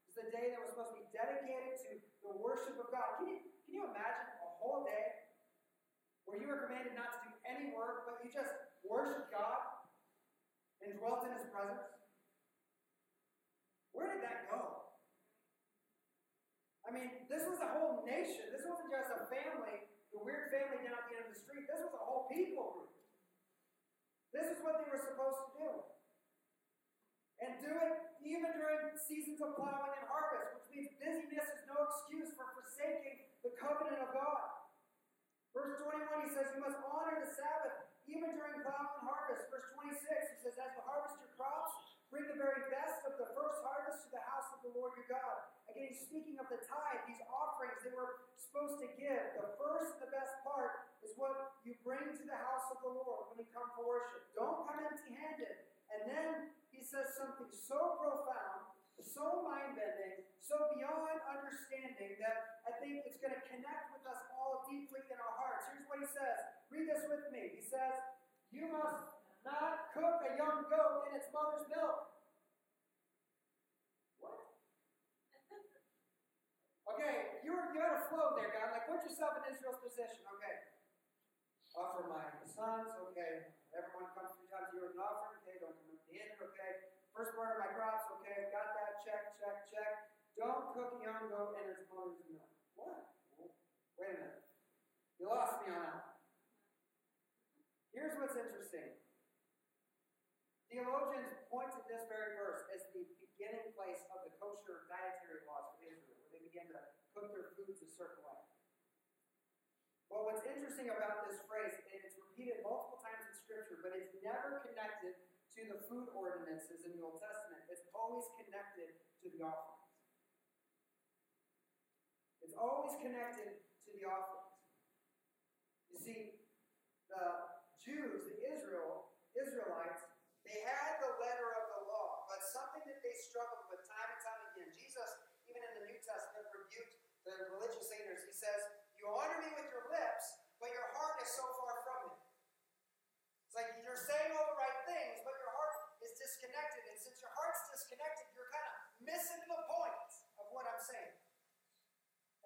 A: It was the day that was supposed to be dedicated to the worship of God. Can you, can you imagine a whole day where you were commanded not to do any work, but you just worshiped God? and dwelt in his presence? Where did that go? I mean, this was a whole nation. This wasn't just a family, the weird family down at the end of the street. This was a whole people group. This is what they were supposed to do. And do it even during seasons of plowing and harvest, which means busyness is no excuse for forsaking the covenant of God. Verse 21, he says, You must honor the Sabbath even during plowing and harvest. Verse 26, he says, As you harvest your crops, bring the very best of the first harvest to the house of the Lord your God. Again, speaking of the tithe, these offerings they were supposed to give. The first and the best part is what you bring to the house of the Lord when you come for worship. Don't come empty handed. And then he says something so profound, so mind bending, so beyond understanding that I think it's going to connect with us all deeply in our hearts. Here's what he says. Read this with me. He says, You must not cook a young goat in its mother's milk. What? Okay, you were you had a flow there, God. Like put yourself in Israel's position. Okay. Offer my sons, okay. Everyone comes three times with an offering, okay, don't come at the end, okay. First part of my crops, okay, got that, check, check, check. Don't cook young goat in its mother's milk. What? Wait a minute. You lost me on that. Here's what's interesting. Theologians point to this very verse as the beginning place of the kosher dietary laws of Israel, where they began to cook their foods a certain way. Well, what's interesting about this phrase, and it's repeated multiple times in Scripture, but it's never connected to the food ordinances in the Old Testament. It's always connected to the offerings. It's always connected to the offerings. You see, the Jews, the Israel, Israelites, they had the letter of the law, but something that they struggled with time and time again. Jesus, even in the New Testament, rebuked the religious leaders. He says, You honor me with your lips, but your heart is so far from me. It's like you're saying all the right things, but your heart is disconnected. And since your heart's disconnected, you're kind of missing the point of what I'm saying.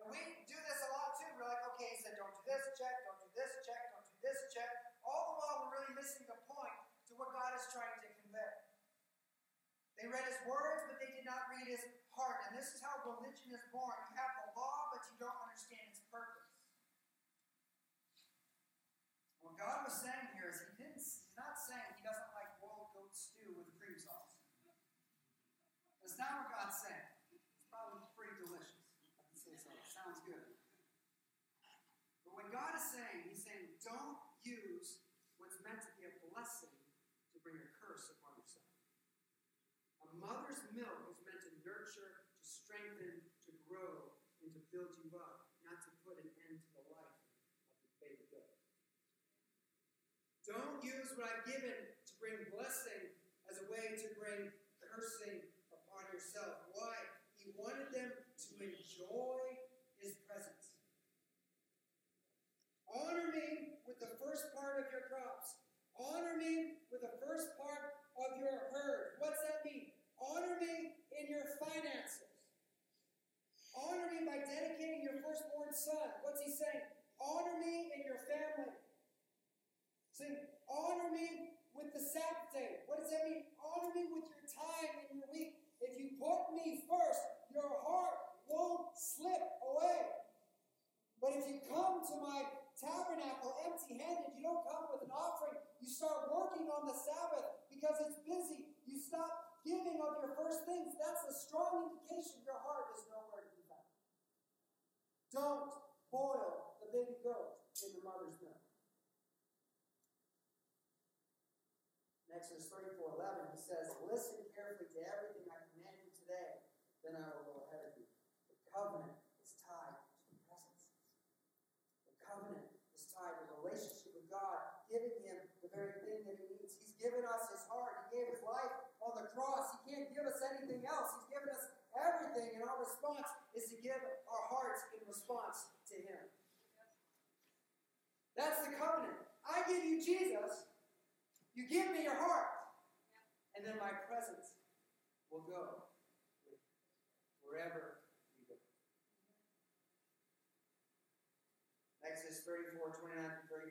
A: And we do this a lot too. We're like, okay, he said, don't do this, check, don't do this, check, don't do this, check. All the while, we're really missing the point to what God is trying to convey. They read his words, but they did not read his heart. And this is how religion is born. You have the law, but you don't understand its purpose. What God was saying here is he didn't he's not saying he doesn't like boiled goat stew with cream sauce. That's not what God's saying. It's probably pretty delicious. I can say so. It sounds good. But what God is saying, he's saying, don't use what's meant to be a blessing to bring a curse upon yourself. A mother's milk is meant to nurture, to strengthen, to grow, and to build you up, not to put an end to the life of the baby goat. What I've given to bring blessing as a way to bring cursing upon yourself. Why? He wanted them to enjoy his presence. Honor me with the first part of your crops. Honor me with the first part of your herd. What's that mean? Honor me in your finances. Honor me by dedicating your firstborn son. What's he saying? Honor me in your family. Saying, honor me with the Sabbath day. What does that mean? Honor me with your time and your week. If you put me first, your heart won't slip away. But if you come to my tabernacle empty handed, you don't come with an offering. You start working on the Sabbath because it's busy. You stop giving of your first things. That's a strong indication your heart is nowhere to be found. Don't boil the baby goat in the mother's milk. Exodus 34 11, he says, Listen carefully to everything I command you today, then I will go ahead of you. The covenant is tied to the presence. The covenant is tied to the relationship with God, giving him the very thing that he needs. He's given us his heart, he gave his life on the cross. He can't give us anything else. He's given us everything, and our response is to give our hearts in response to him. That's the covenant. I give you Jesus. You give me your heart, and then my presence will go wherever you go. Exodus 34, 29 through 35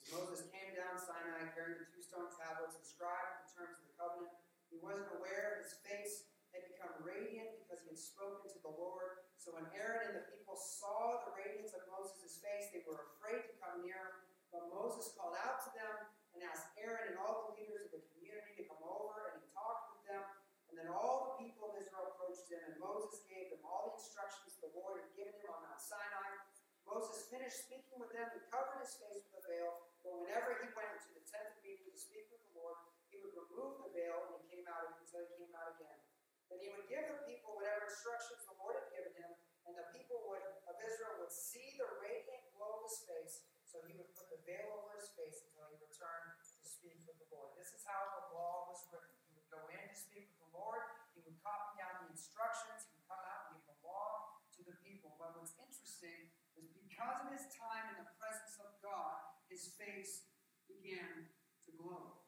A: says, Moses came down Sinai carrying the two stone tablets inscribed with the terms of the covenant. He wasn't aware his face had become radiant because he had spoken to the Lord. So when Aaron and the people saw the radiance of Moses' face, they were afraid to come near. But Moses called out to them and asked Aaron and all the leaders of the community to come over, and he talked with them. And then all the people of Israel approached him, and Moses gave them all the instructions the Lord had given him on Mount Sinai. Moses finished speaking with them and covered his face with a veil. But whenever he went into the tent of meeting to speak with the Lord, he would remove the veil and he came out until he came out again. Then he would give the people whatever instructions the Lord had given him, and the people would, of Israel would see the radiant glow of his face. So he would put the veil over his face until he returned to speak with the Lord. This is how the law was written. He would go in to speak with the Lord. He would copy down the instructions. He would come out and give the law to the people. But what's interesting is because of his time in the presence of God, his face began to glow.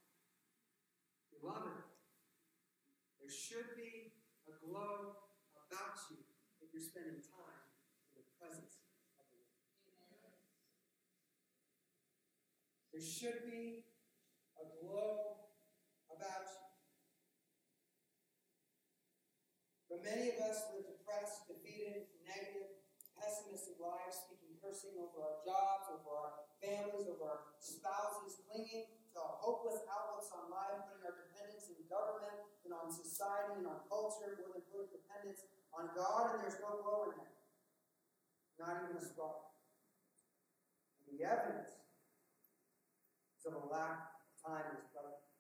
A: Beloved, there should be a glow about you if you're spending time in the presence of the Lord. There should be a glow about you. Many of us live depressed, defeated, negative, pessimistic lives, speaking cursing over our jobs, over our families, over our spouses, clinging to hopeless outlooks on life, putting our dependence in government and on society and on culture more than putting dependence on God, and there's no glow in that. Not even a spark. And the evidence is of a lack of time presence.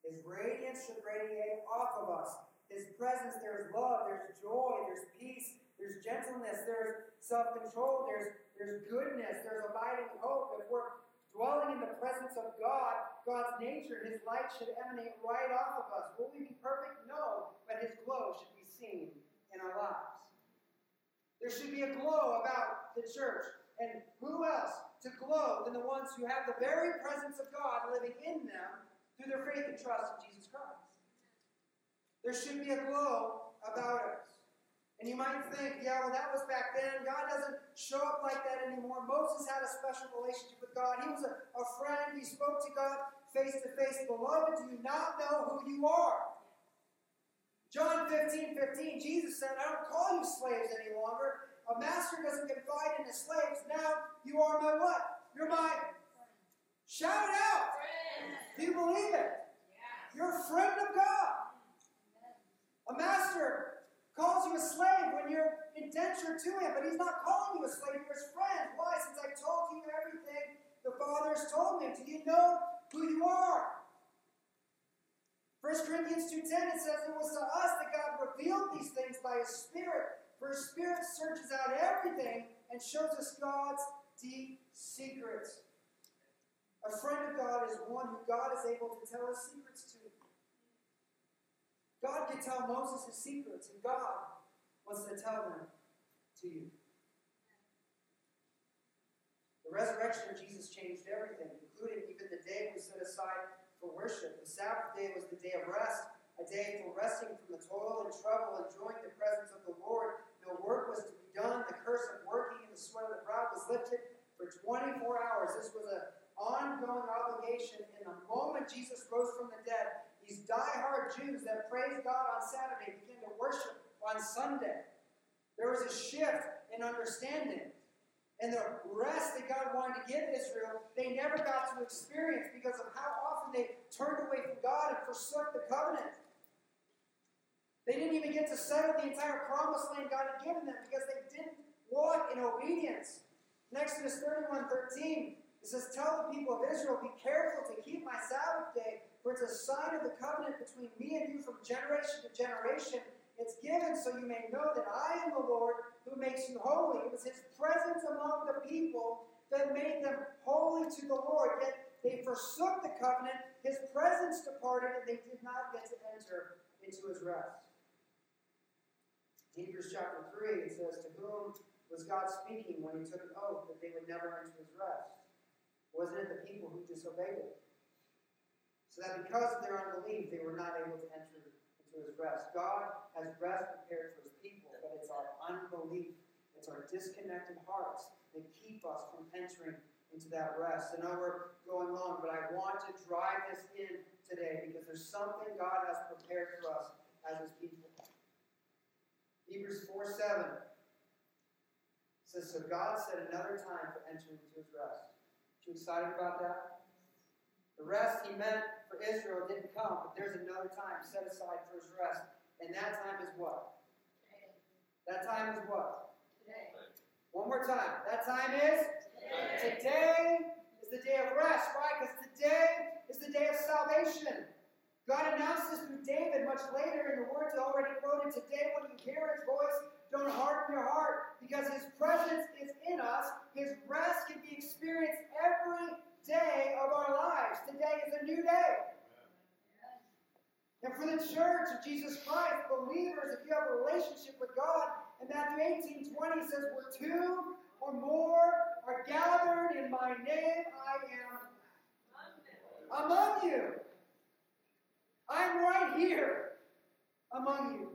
A: His radiance should radiate off of us. His presence, there's love, there's joy, there's peace, there's gentleness, there's self control, there's, there's goodness, there's abiding hope. If we're dwelling in the presence of God, God's nature, His light should emanate right off of us. Will we be perfect? No, but His glow should be seen in our lives. There should be a glow about the church. And who else to glow than the ones who have the very presence of God living in them through their faith and trust in Jesus Christ? There should be a glow about us. And you might think, yeah, well, that was back then. God doesn't show up like that anymore. Moses had a special relationship with God. He was a, a friend. He spoke to God face to face. Beloved, do you not know who you are? John 15, 15, Jesus said, I don't call you slaves any longer. A master doesn't confide in his slaves. Now you are my what? You're my. Shout it out. Do you believe it? You're a friend of God. A master calls you a slave when you're indentured to him, but he's not calling you a slave, you're his friend. Why? Since I told you everything the Father has told me. Do you know who you are? 1 Corinthians 2.10, it says, It was to us that God revealed these things by his Spirit. For his Spirit searches out everything and shows us God's deep secrets. A friend of God is one who God is able to tell his secrets to. God can tell Moses his secrets, and God wants to tell them to you. The resurrection of Jesus changed everything, including even the day we set aside for worship. The Sabbath day was the day of rest, a day for resting from the toil and trouble, enjoying the presence of the Lord. No work was to be done. The curse of working and the sweat of the brow was lifted for 24 hours. This was an ongoing obligation. And the moment Jesus rose from the dead, these die-hard Jews that praised God on Saturday began to worship on Sunday. There was a shift in understanding. And the rest that God wanted to give Israel, they never got to experience because of how often they turned away from God and forsook the covenant. They didn't even get to settle the entire promised land God had given them because they didn't walk in obedience. In Exodus 31 13, it says, Tell the people of Israel, be careful to keep my Sabbath day for it's a sign of the covenant between me and you from generation to generation. It's given so you may know that I am the Lord who makes you holy. It was his presence among the people that made them holy to the Lord. Yet they forsook the covenant, his presence departed, and they did not get to enter into his rest. Hebrews chapter 3, it says, To whom was God speaking when he took an oath that they would never enter his rest? Wasn't it the people who disobeyed it? That because of their unbelief, they were not able to enter into his rest. God has rest prepared for his people, but it's our unbelief, it's our disconnected hearts that keep us from entering into that rest. I know we're going long, but I want to drive this in today because there's something God has prepared for us as His people. Hebrews 4 7 says, So God set another time for entering into His rest. You excited about that? The rest He meant for Israel didn't come, but there's another time set aside for His rest. And that time is what? That time is what?
C: Today.
A: One more time. That time is?
C: Today.
A: Today is the day of rest. Why? Because today is the day of salvation. God announced this through David much later in the words already quoted. Today, when you hear his voice, don't harden your heart, because his presence is in us. His rest can be experienced every day of our lives. Today is a new day. And for the church of Jesus Christ, believers, if you have a relationship with God, in Matthew 18 20 says, Where two or more are gathered in my name, I am among you. I'm right here among you.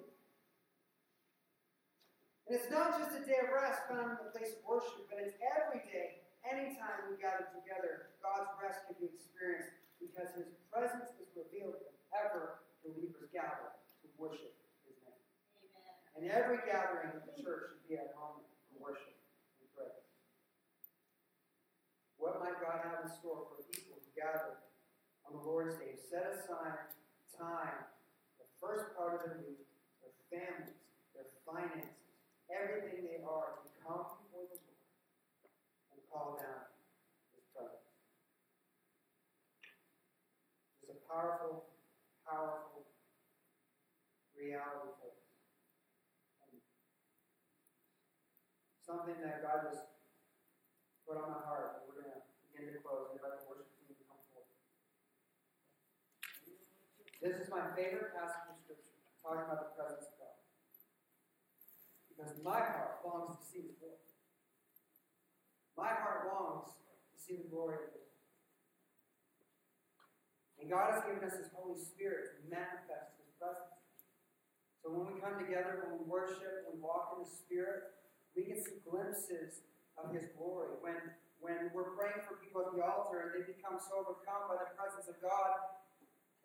A: And it's not just a day of rest found in the place of worship, but it's every day, anytime we gather together, God's rest can be experienced because His presence is revealed whenever believers gather to worship His name. And every gathering of the church should be a moment for worship and praise. What might God have in store for people who gather on the Lord's Day? Set aside time, the first part of their week, their families, their finances, everything they are to come before the Lord and call down His presence. It's a powerful, powerful reality for us. And something that God just put on my heart, and we're going to begin to close and let the worship team come forward. This is my favorite passage of Scripture, talking about the presence of God. Because my heart longs to see His glory. My heart longs to see the glory of God. And God has given us His Holy Spirit to manifest His presence. So when we come together, when we worship, we walk in the Spirit, we get glimpses of His glory. When, when we're praying for people at the altar and they become so overcome by the presence of God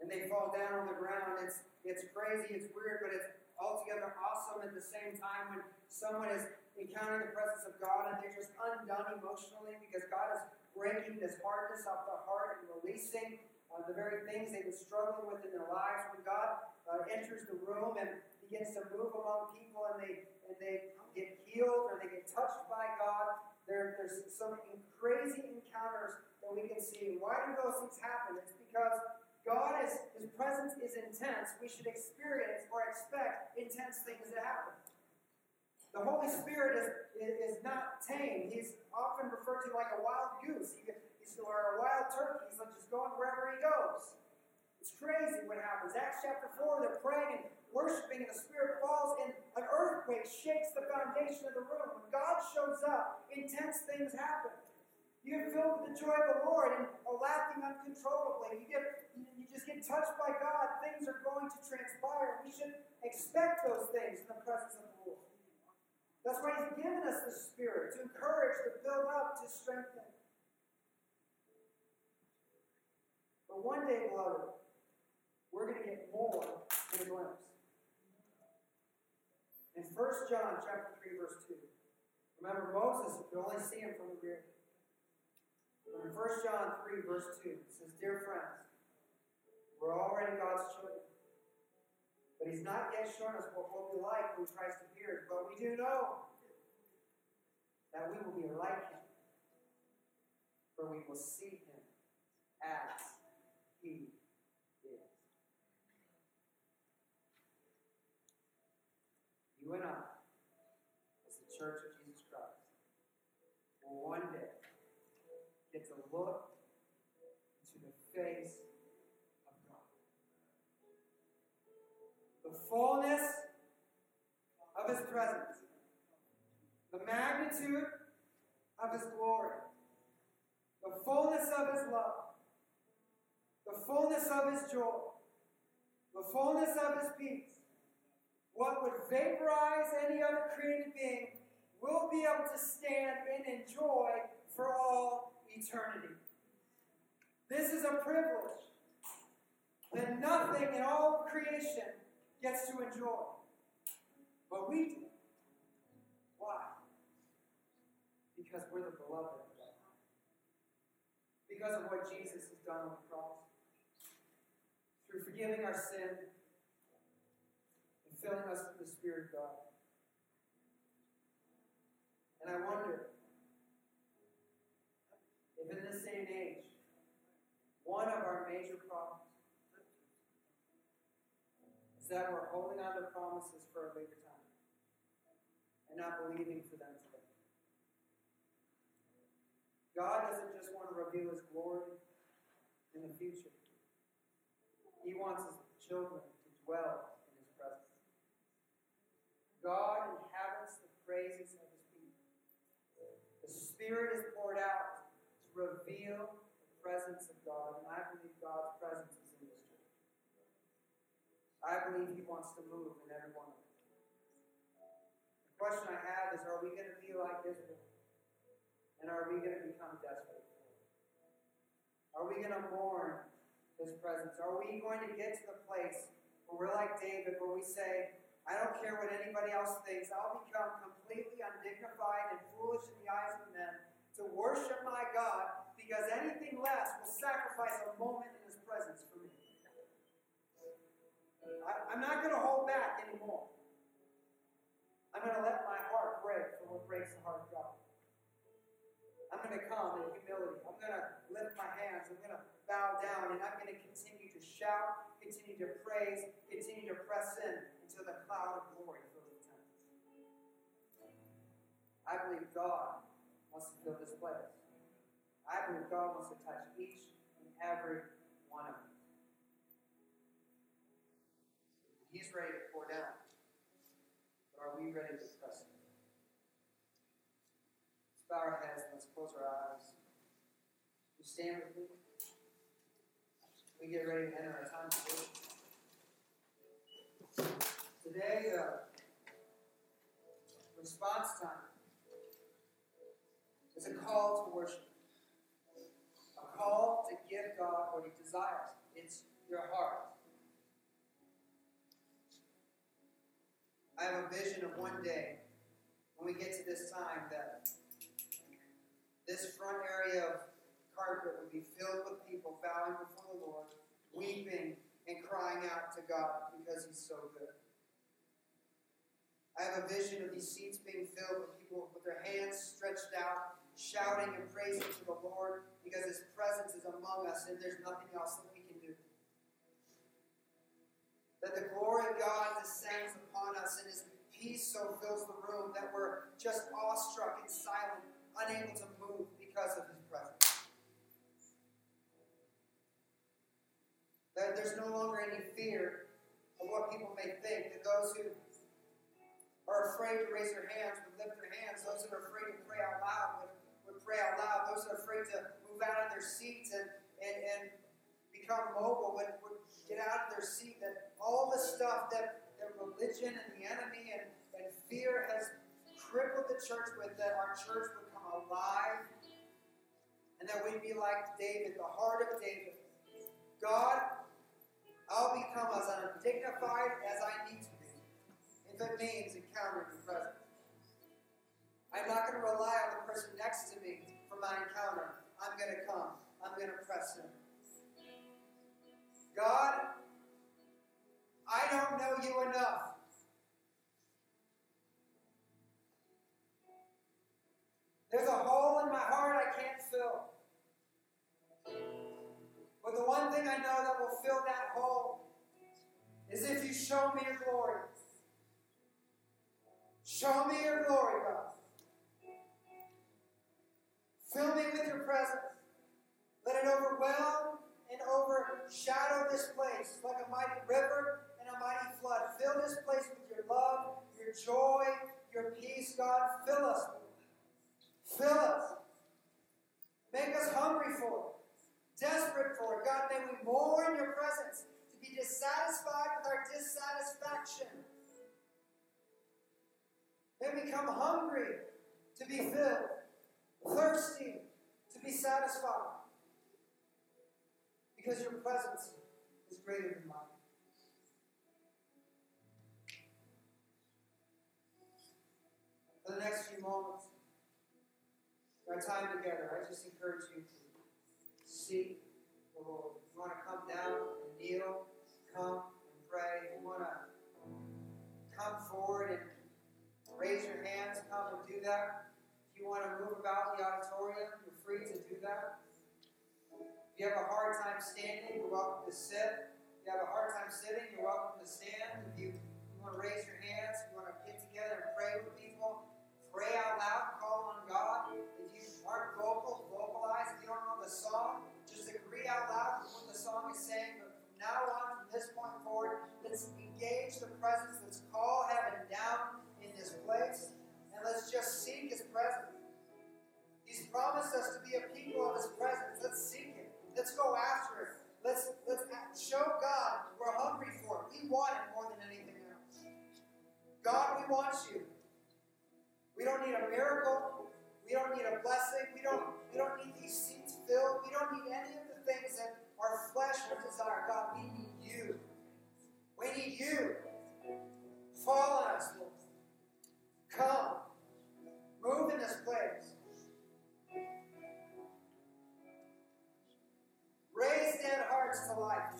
A: and they fall down on the ground, it's, it's crazy, it's weird, but it's altogether awesome at the same time when someone is encountering the presence of God and they're just undone emotionally because God is breaking this hardness off the heart and releasing uh, the very things they've been struggling with in their lives. When God uh, enters the room and begins to move among people and they and they get healed or they get touched by God, there, there's some crazy encounters that we can see. Why do those things happen? It's because God is His presence is intense. We should experience or expect intense things to happen. The Holy Spirit is, is, not tame. He's often referred to like a wild goose. He, he's or a wild turkey. He's like just going wherever he goes. It's crazy what happens. Acts chapter 4, they're praying and worshiping, and the Spirit falls, and an earthquake shakes the foundation of the room. When God shows up, intense things happen. You get filled with the joy of the Lord and are laughing uncontrollably. You get you just get touched by God. Things are going to transpire. We should expect those things in the presence of the Lord. That's why He's given us the Spirit to encourage, to build up, to strengthen. But one day, beloved, we're going to get more than a glimpse. In 1 John chapter 3, verse 2. Remember, Moses could only see him from the rear. In 1 John 3, verse 2, it says, Dear friends, we're already God's children. But he's not yet shown us what we'll be like when Christ appears. But we do know that we will be like him. For we will see him as he is. You and I, as the church of Jesus Christ, will one fullness of His presence, the magnitude of His glory, the fullness of His love, the fullness of His joy, the fullness of His peace. What would vaporize any other created being will be able to stand and enjoy for all eternity. This is a privilege. that nothing in all creation gets to enjoy. But we do. Why? Because we're the beloved of God. Because of what Jesus has done on the cross. Through forgiving our sin and filling us with the Spirit of God. And I wonder if in this same age, one of our major problems that we're holding on to promises for a later time and not believing for them today. God doesn't just want to reveal His glory in the future, He wants His children to dwell in His presence. God inhabits the praises of His people. The Spirit is poured out to reveal the presence of God, and I believe God's presence is in this church. I believe He wants to move in every one of us. The question I have is are we going to be like Israel? And are we going to become desperate? Are we going to mourn His presence? Are we going to get to the place where we're like David, where we say, I don't care what anybody else thinks, I'll become completely undignified and foolish in the eyes of men to worship my God because anything less will sacrifice a moment in His presence. I, am not going to hold back anymore. I'm going to let my heart break for what breaks the heart of God. I'm going to come in humility. I'm going to lift my hands. I'm going to bow down, and I'm going to continue to shout, continue to praise, continue to press in until the cloud of glory fills the temple. I believe God wants to fill this place. I believe God wants to touch each and every one of us. He's ready to pour down. But are we ready to press in? Let's bow our heads and let's close our eyes. You stand with me. We get ready to enter our time worship. Today, the response time is a call to worship. A call to give God what He desires. It's your heart. I have a vision of one day when we get to this time that this front area of carpet would be filled with people bowing before the Lord, weeping and crying out to God because He's so good. I have a vision of these seats being filled with people with their hands stretched out, shouting and praising to the Lord because His presence is among us and there's nothing else that we. That the glory of God descends upon us and His peace so fills the room that we're just awestruck and silent, unable to move because of His presence. That there's no longer any fear of what people may think, that those who are afraid to raise their hands would lift their hands, those that are afraid to pray out loud would, would pray out loud, those that are afraid to move out of their seats and, and, and become mobile would, would get out of their seat, that all the stuff that, that religion and the enemy and, and fear has crippled the church with, that our church would come alive, and that we'd be like David, the heart of David. God, I'll become as undignified as I need to be, if it means encountering your presence. I'm not going to rely on the person next to me for my encounter. I'm going to come. I'm going to press in. God, I don't know you enough. There's a hole in my heart I can't fill. But the one thing I know that will fill that hole is if you show me your glory. Show me your glory, God. Fill me with your presence. Let it overwhelm and overshadow this place like a mighty river mighty flood. Fill this place with your love, your joy, your peace, God. Fill us. Fill us. Make us hungry for it, desperate for it. God, may we mourn your presence to be dissatisfied with our dissatisfaction. May we come hungry to be filled, thirsty to be satisfied. Because your presence is greater than mine. Moments, our time together, I just encourage you to seek the Lord. If you want to come down and kneel, come and pray. If you want to come forward and raise your hands, come and do that. If you want to move about the auditorium, you're free to do that. If you have a hard time standing, you're welcome to sit. If you have a hard time sitting, you're welcome to stand. If you, you want to raise your hands, you pray out loud, call on God. If you aren't vocal, vocalize. If you don't know the song, just agree out loud with what the song is saying. But from now on, from this point forward, let's engage the presence. Let's call heaven down in this place. And let's just seek his presence. He's promised us to be a people of his presence. Let's seek it. Let's go after it. Let's let's show God we're hungry for it. We want it more than anything else. God, we want you. We don't need a miracle. We don't need a blessing. We don't we don't need these seats filled. We don't need any of the things that our flesh would desire. God, we need you. We need you. Fall on us, Lord. Come. Move in this place. Raise dead hearts to life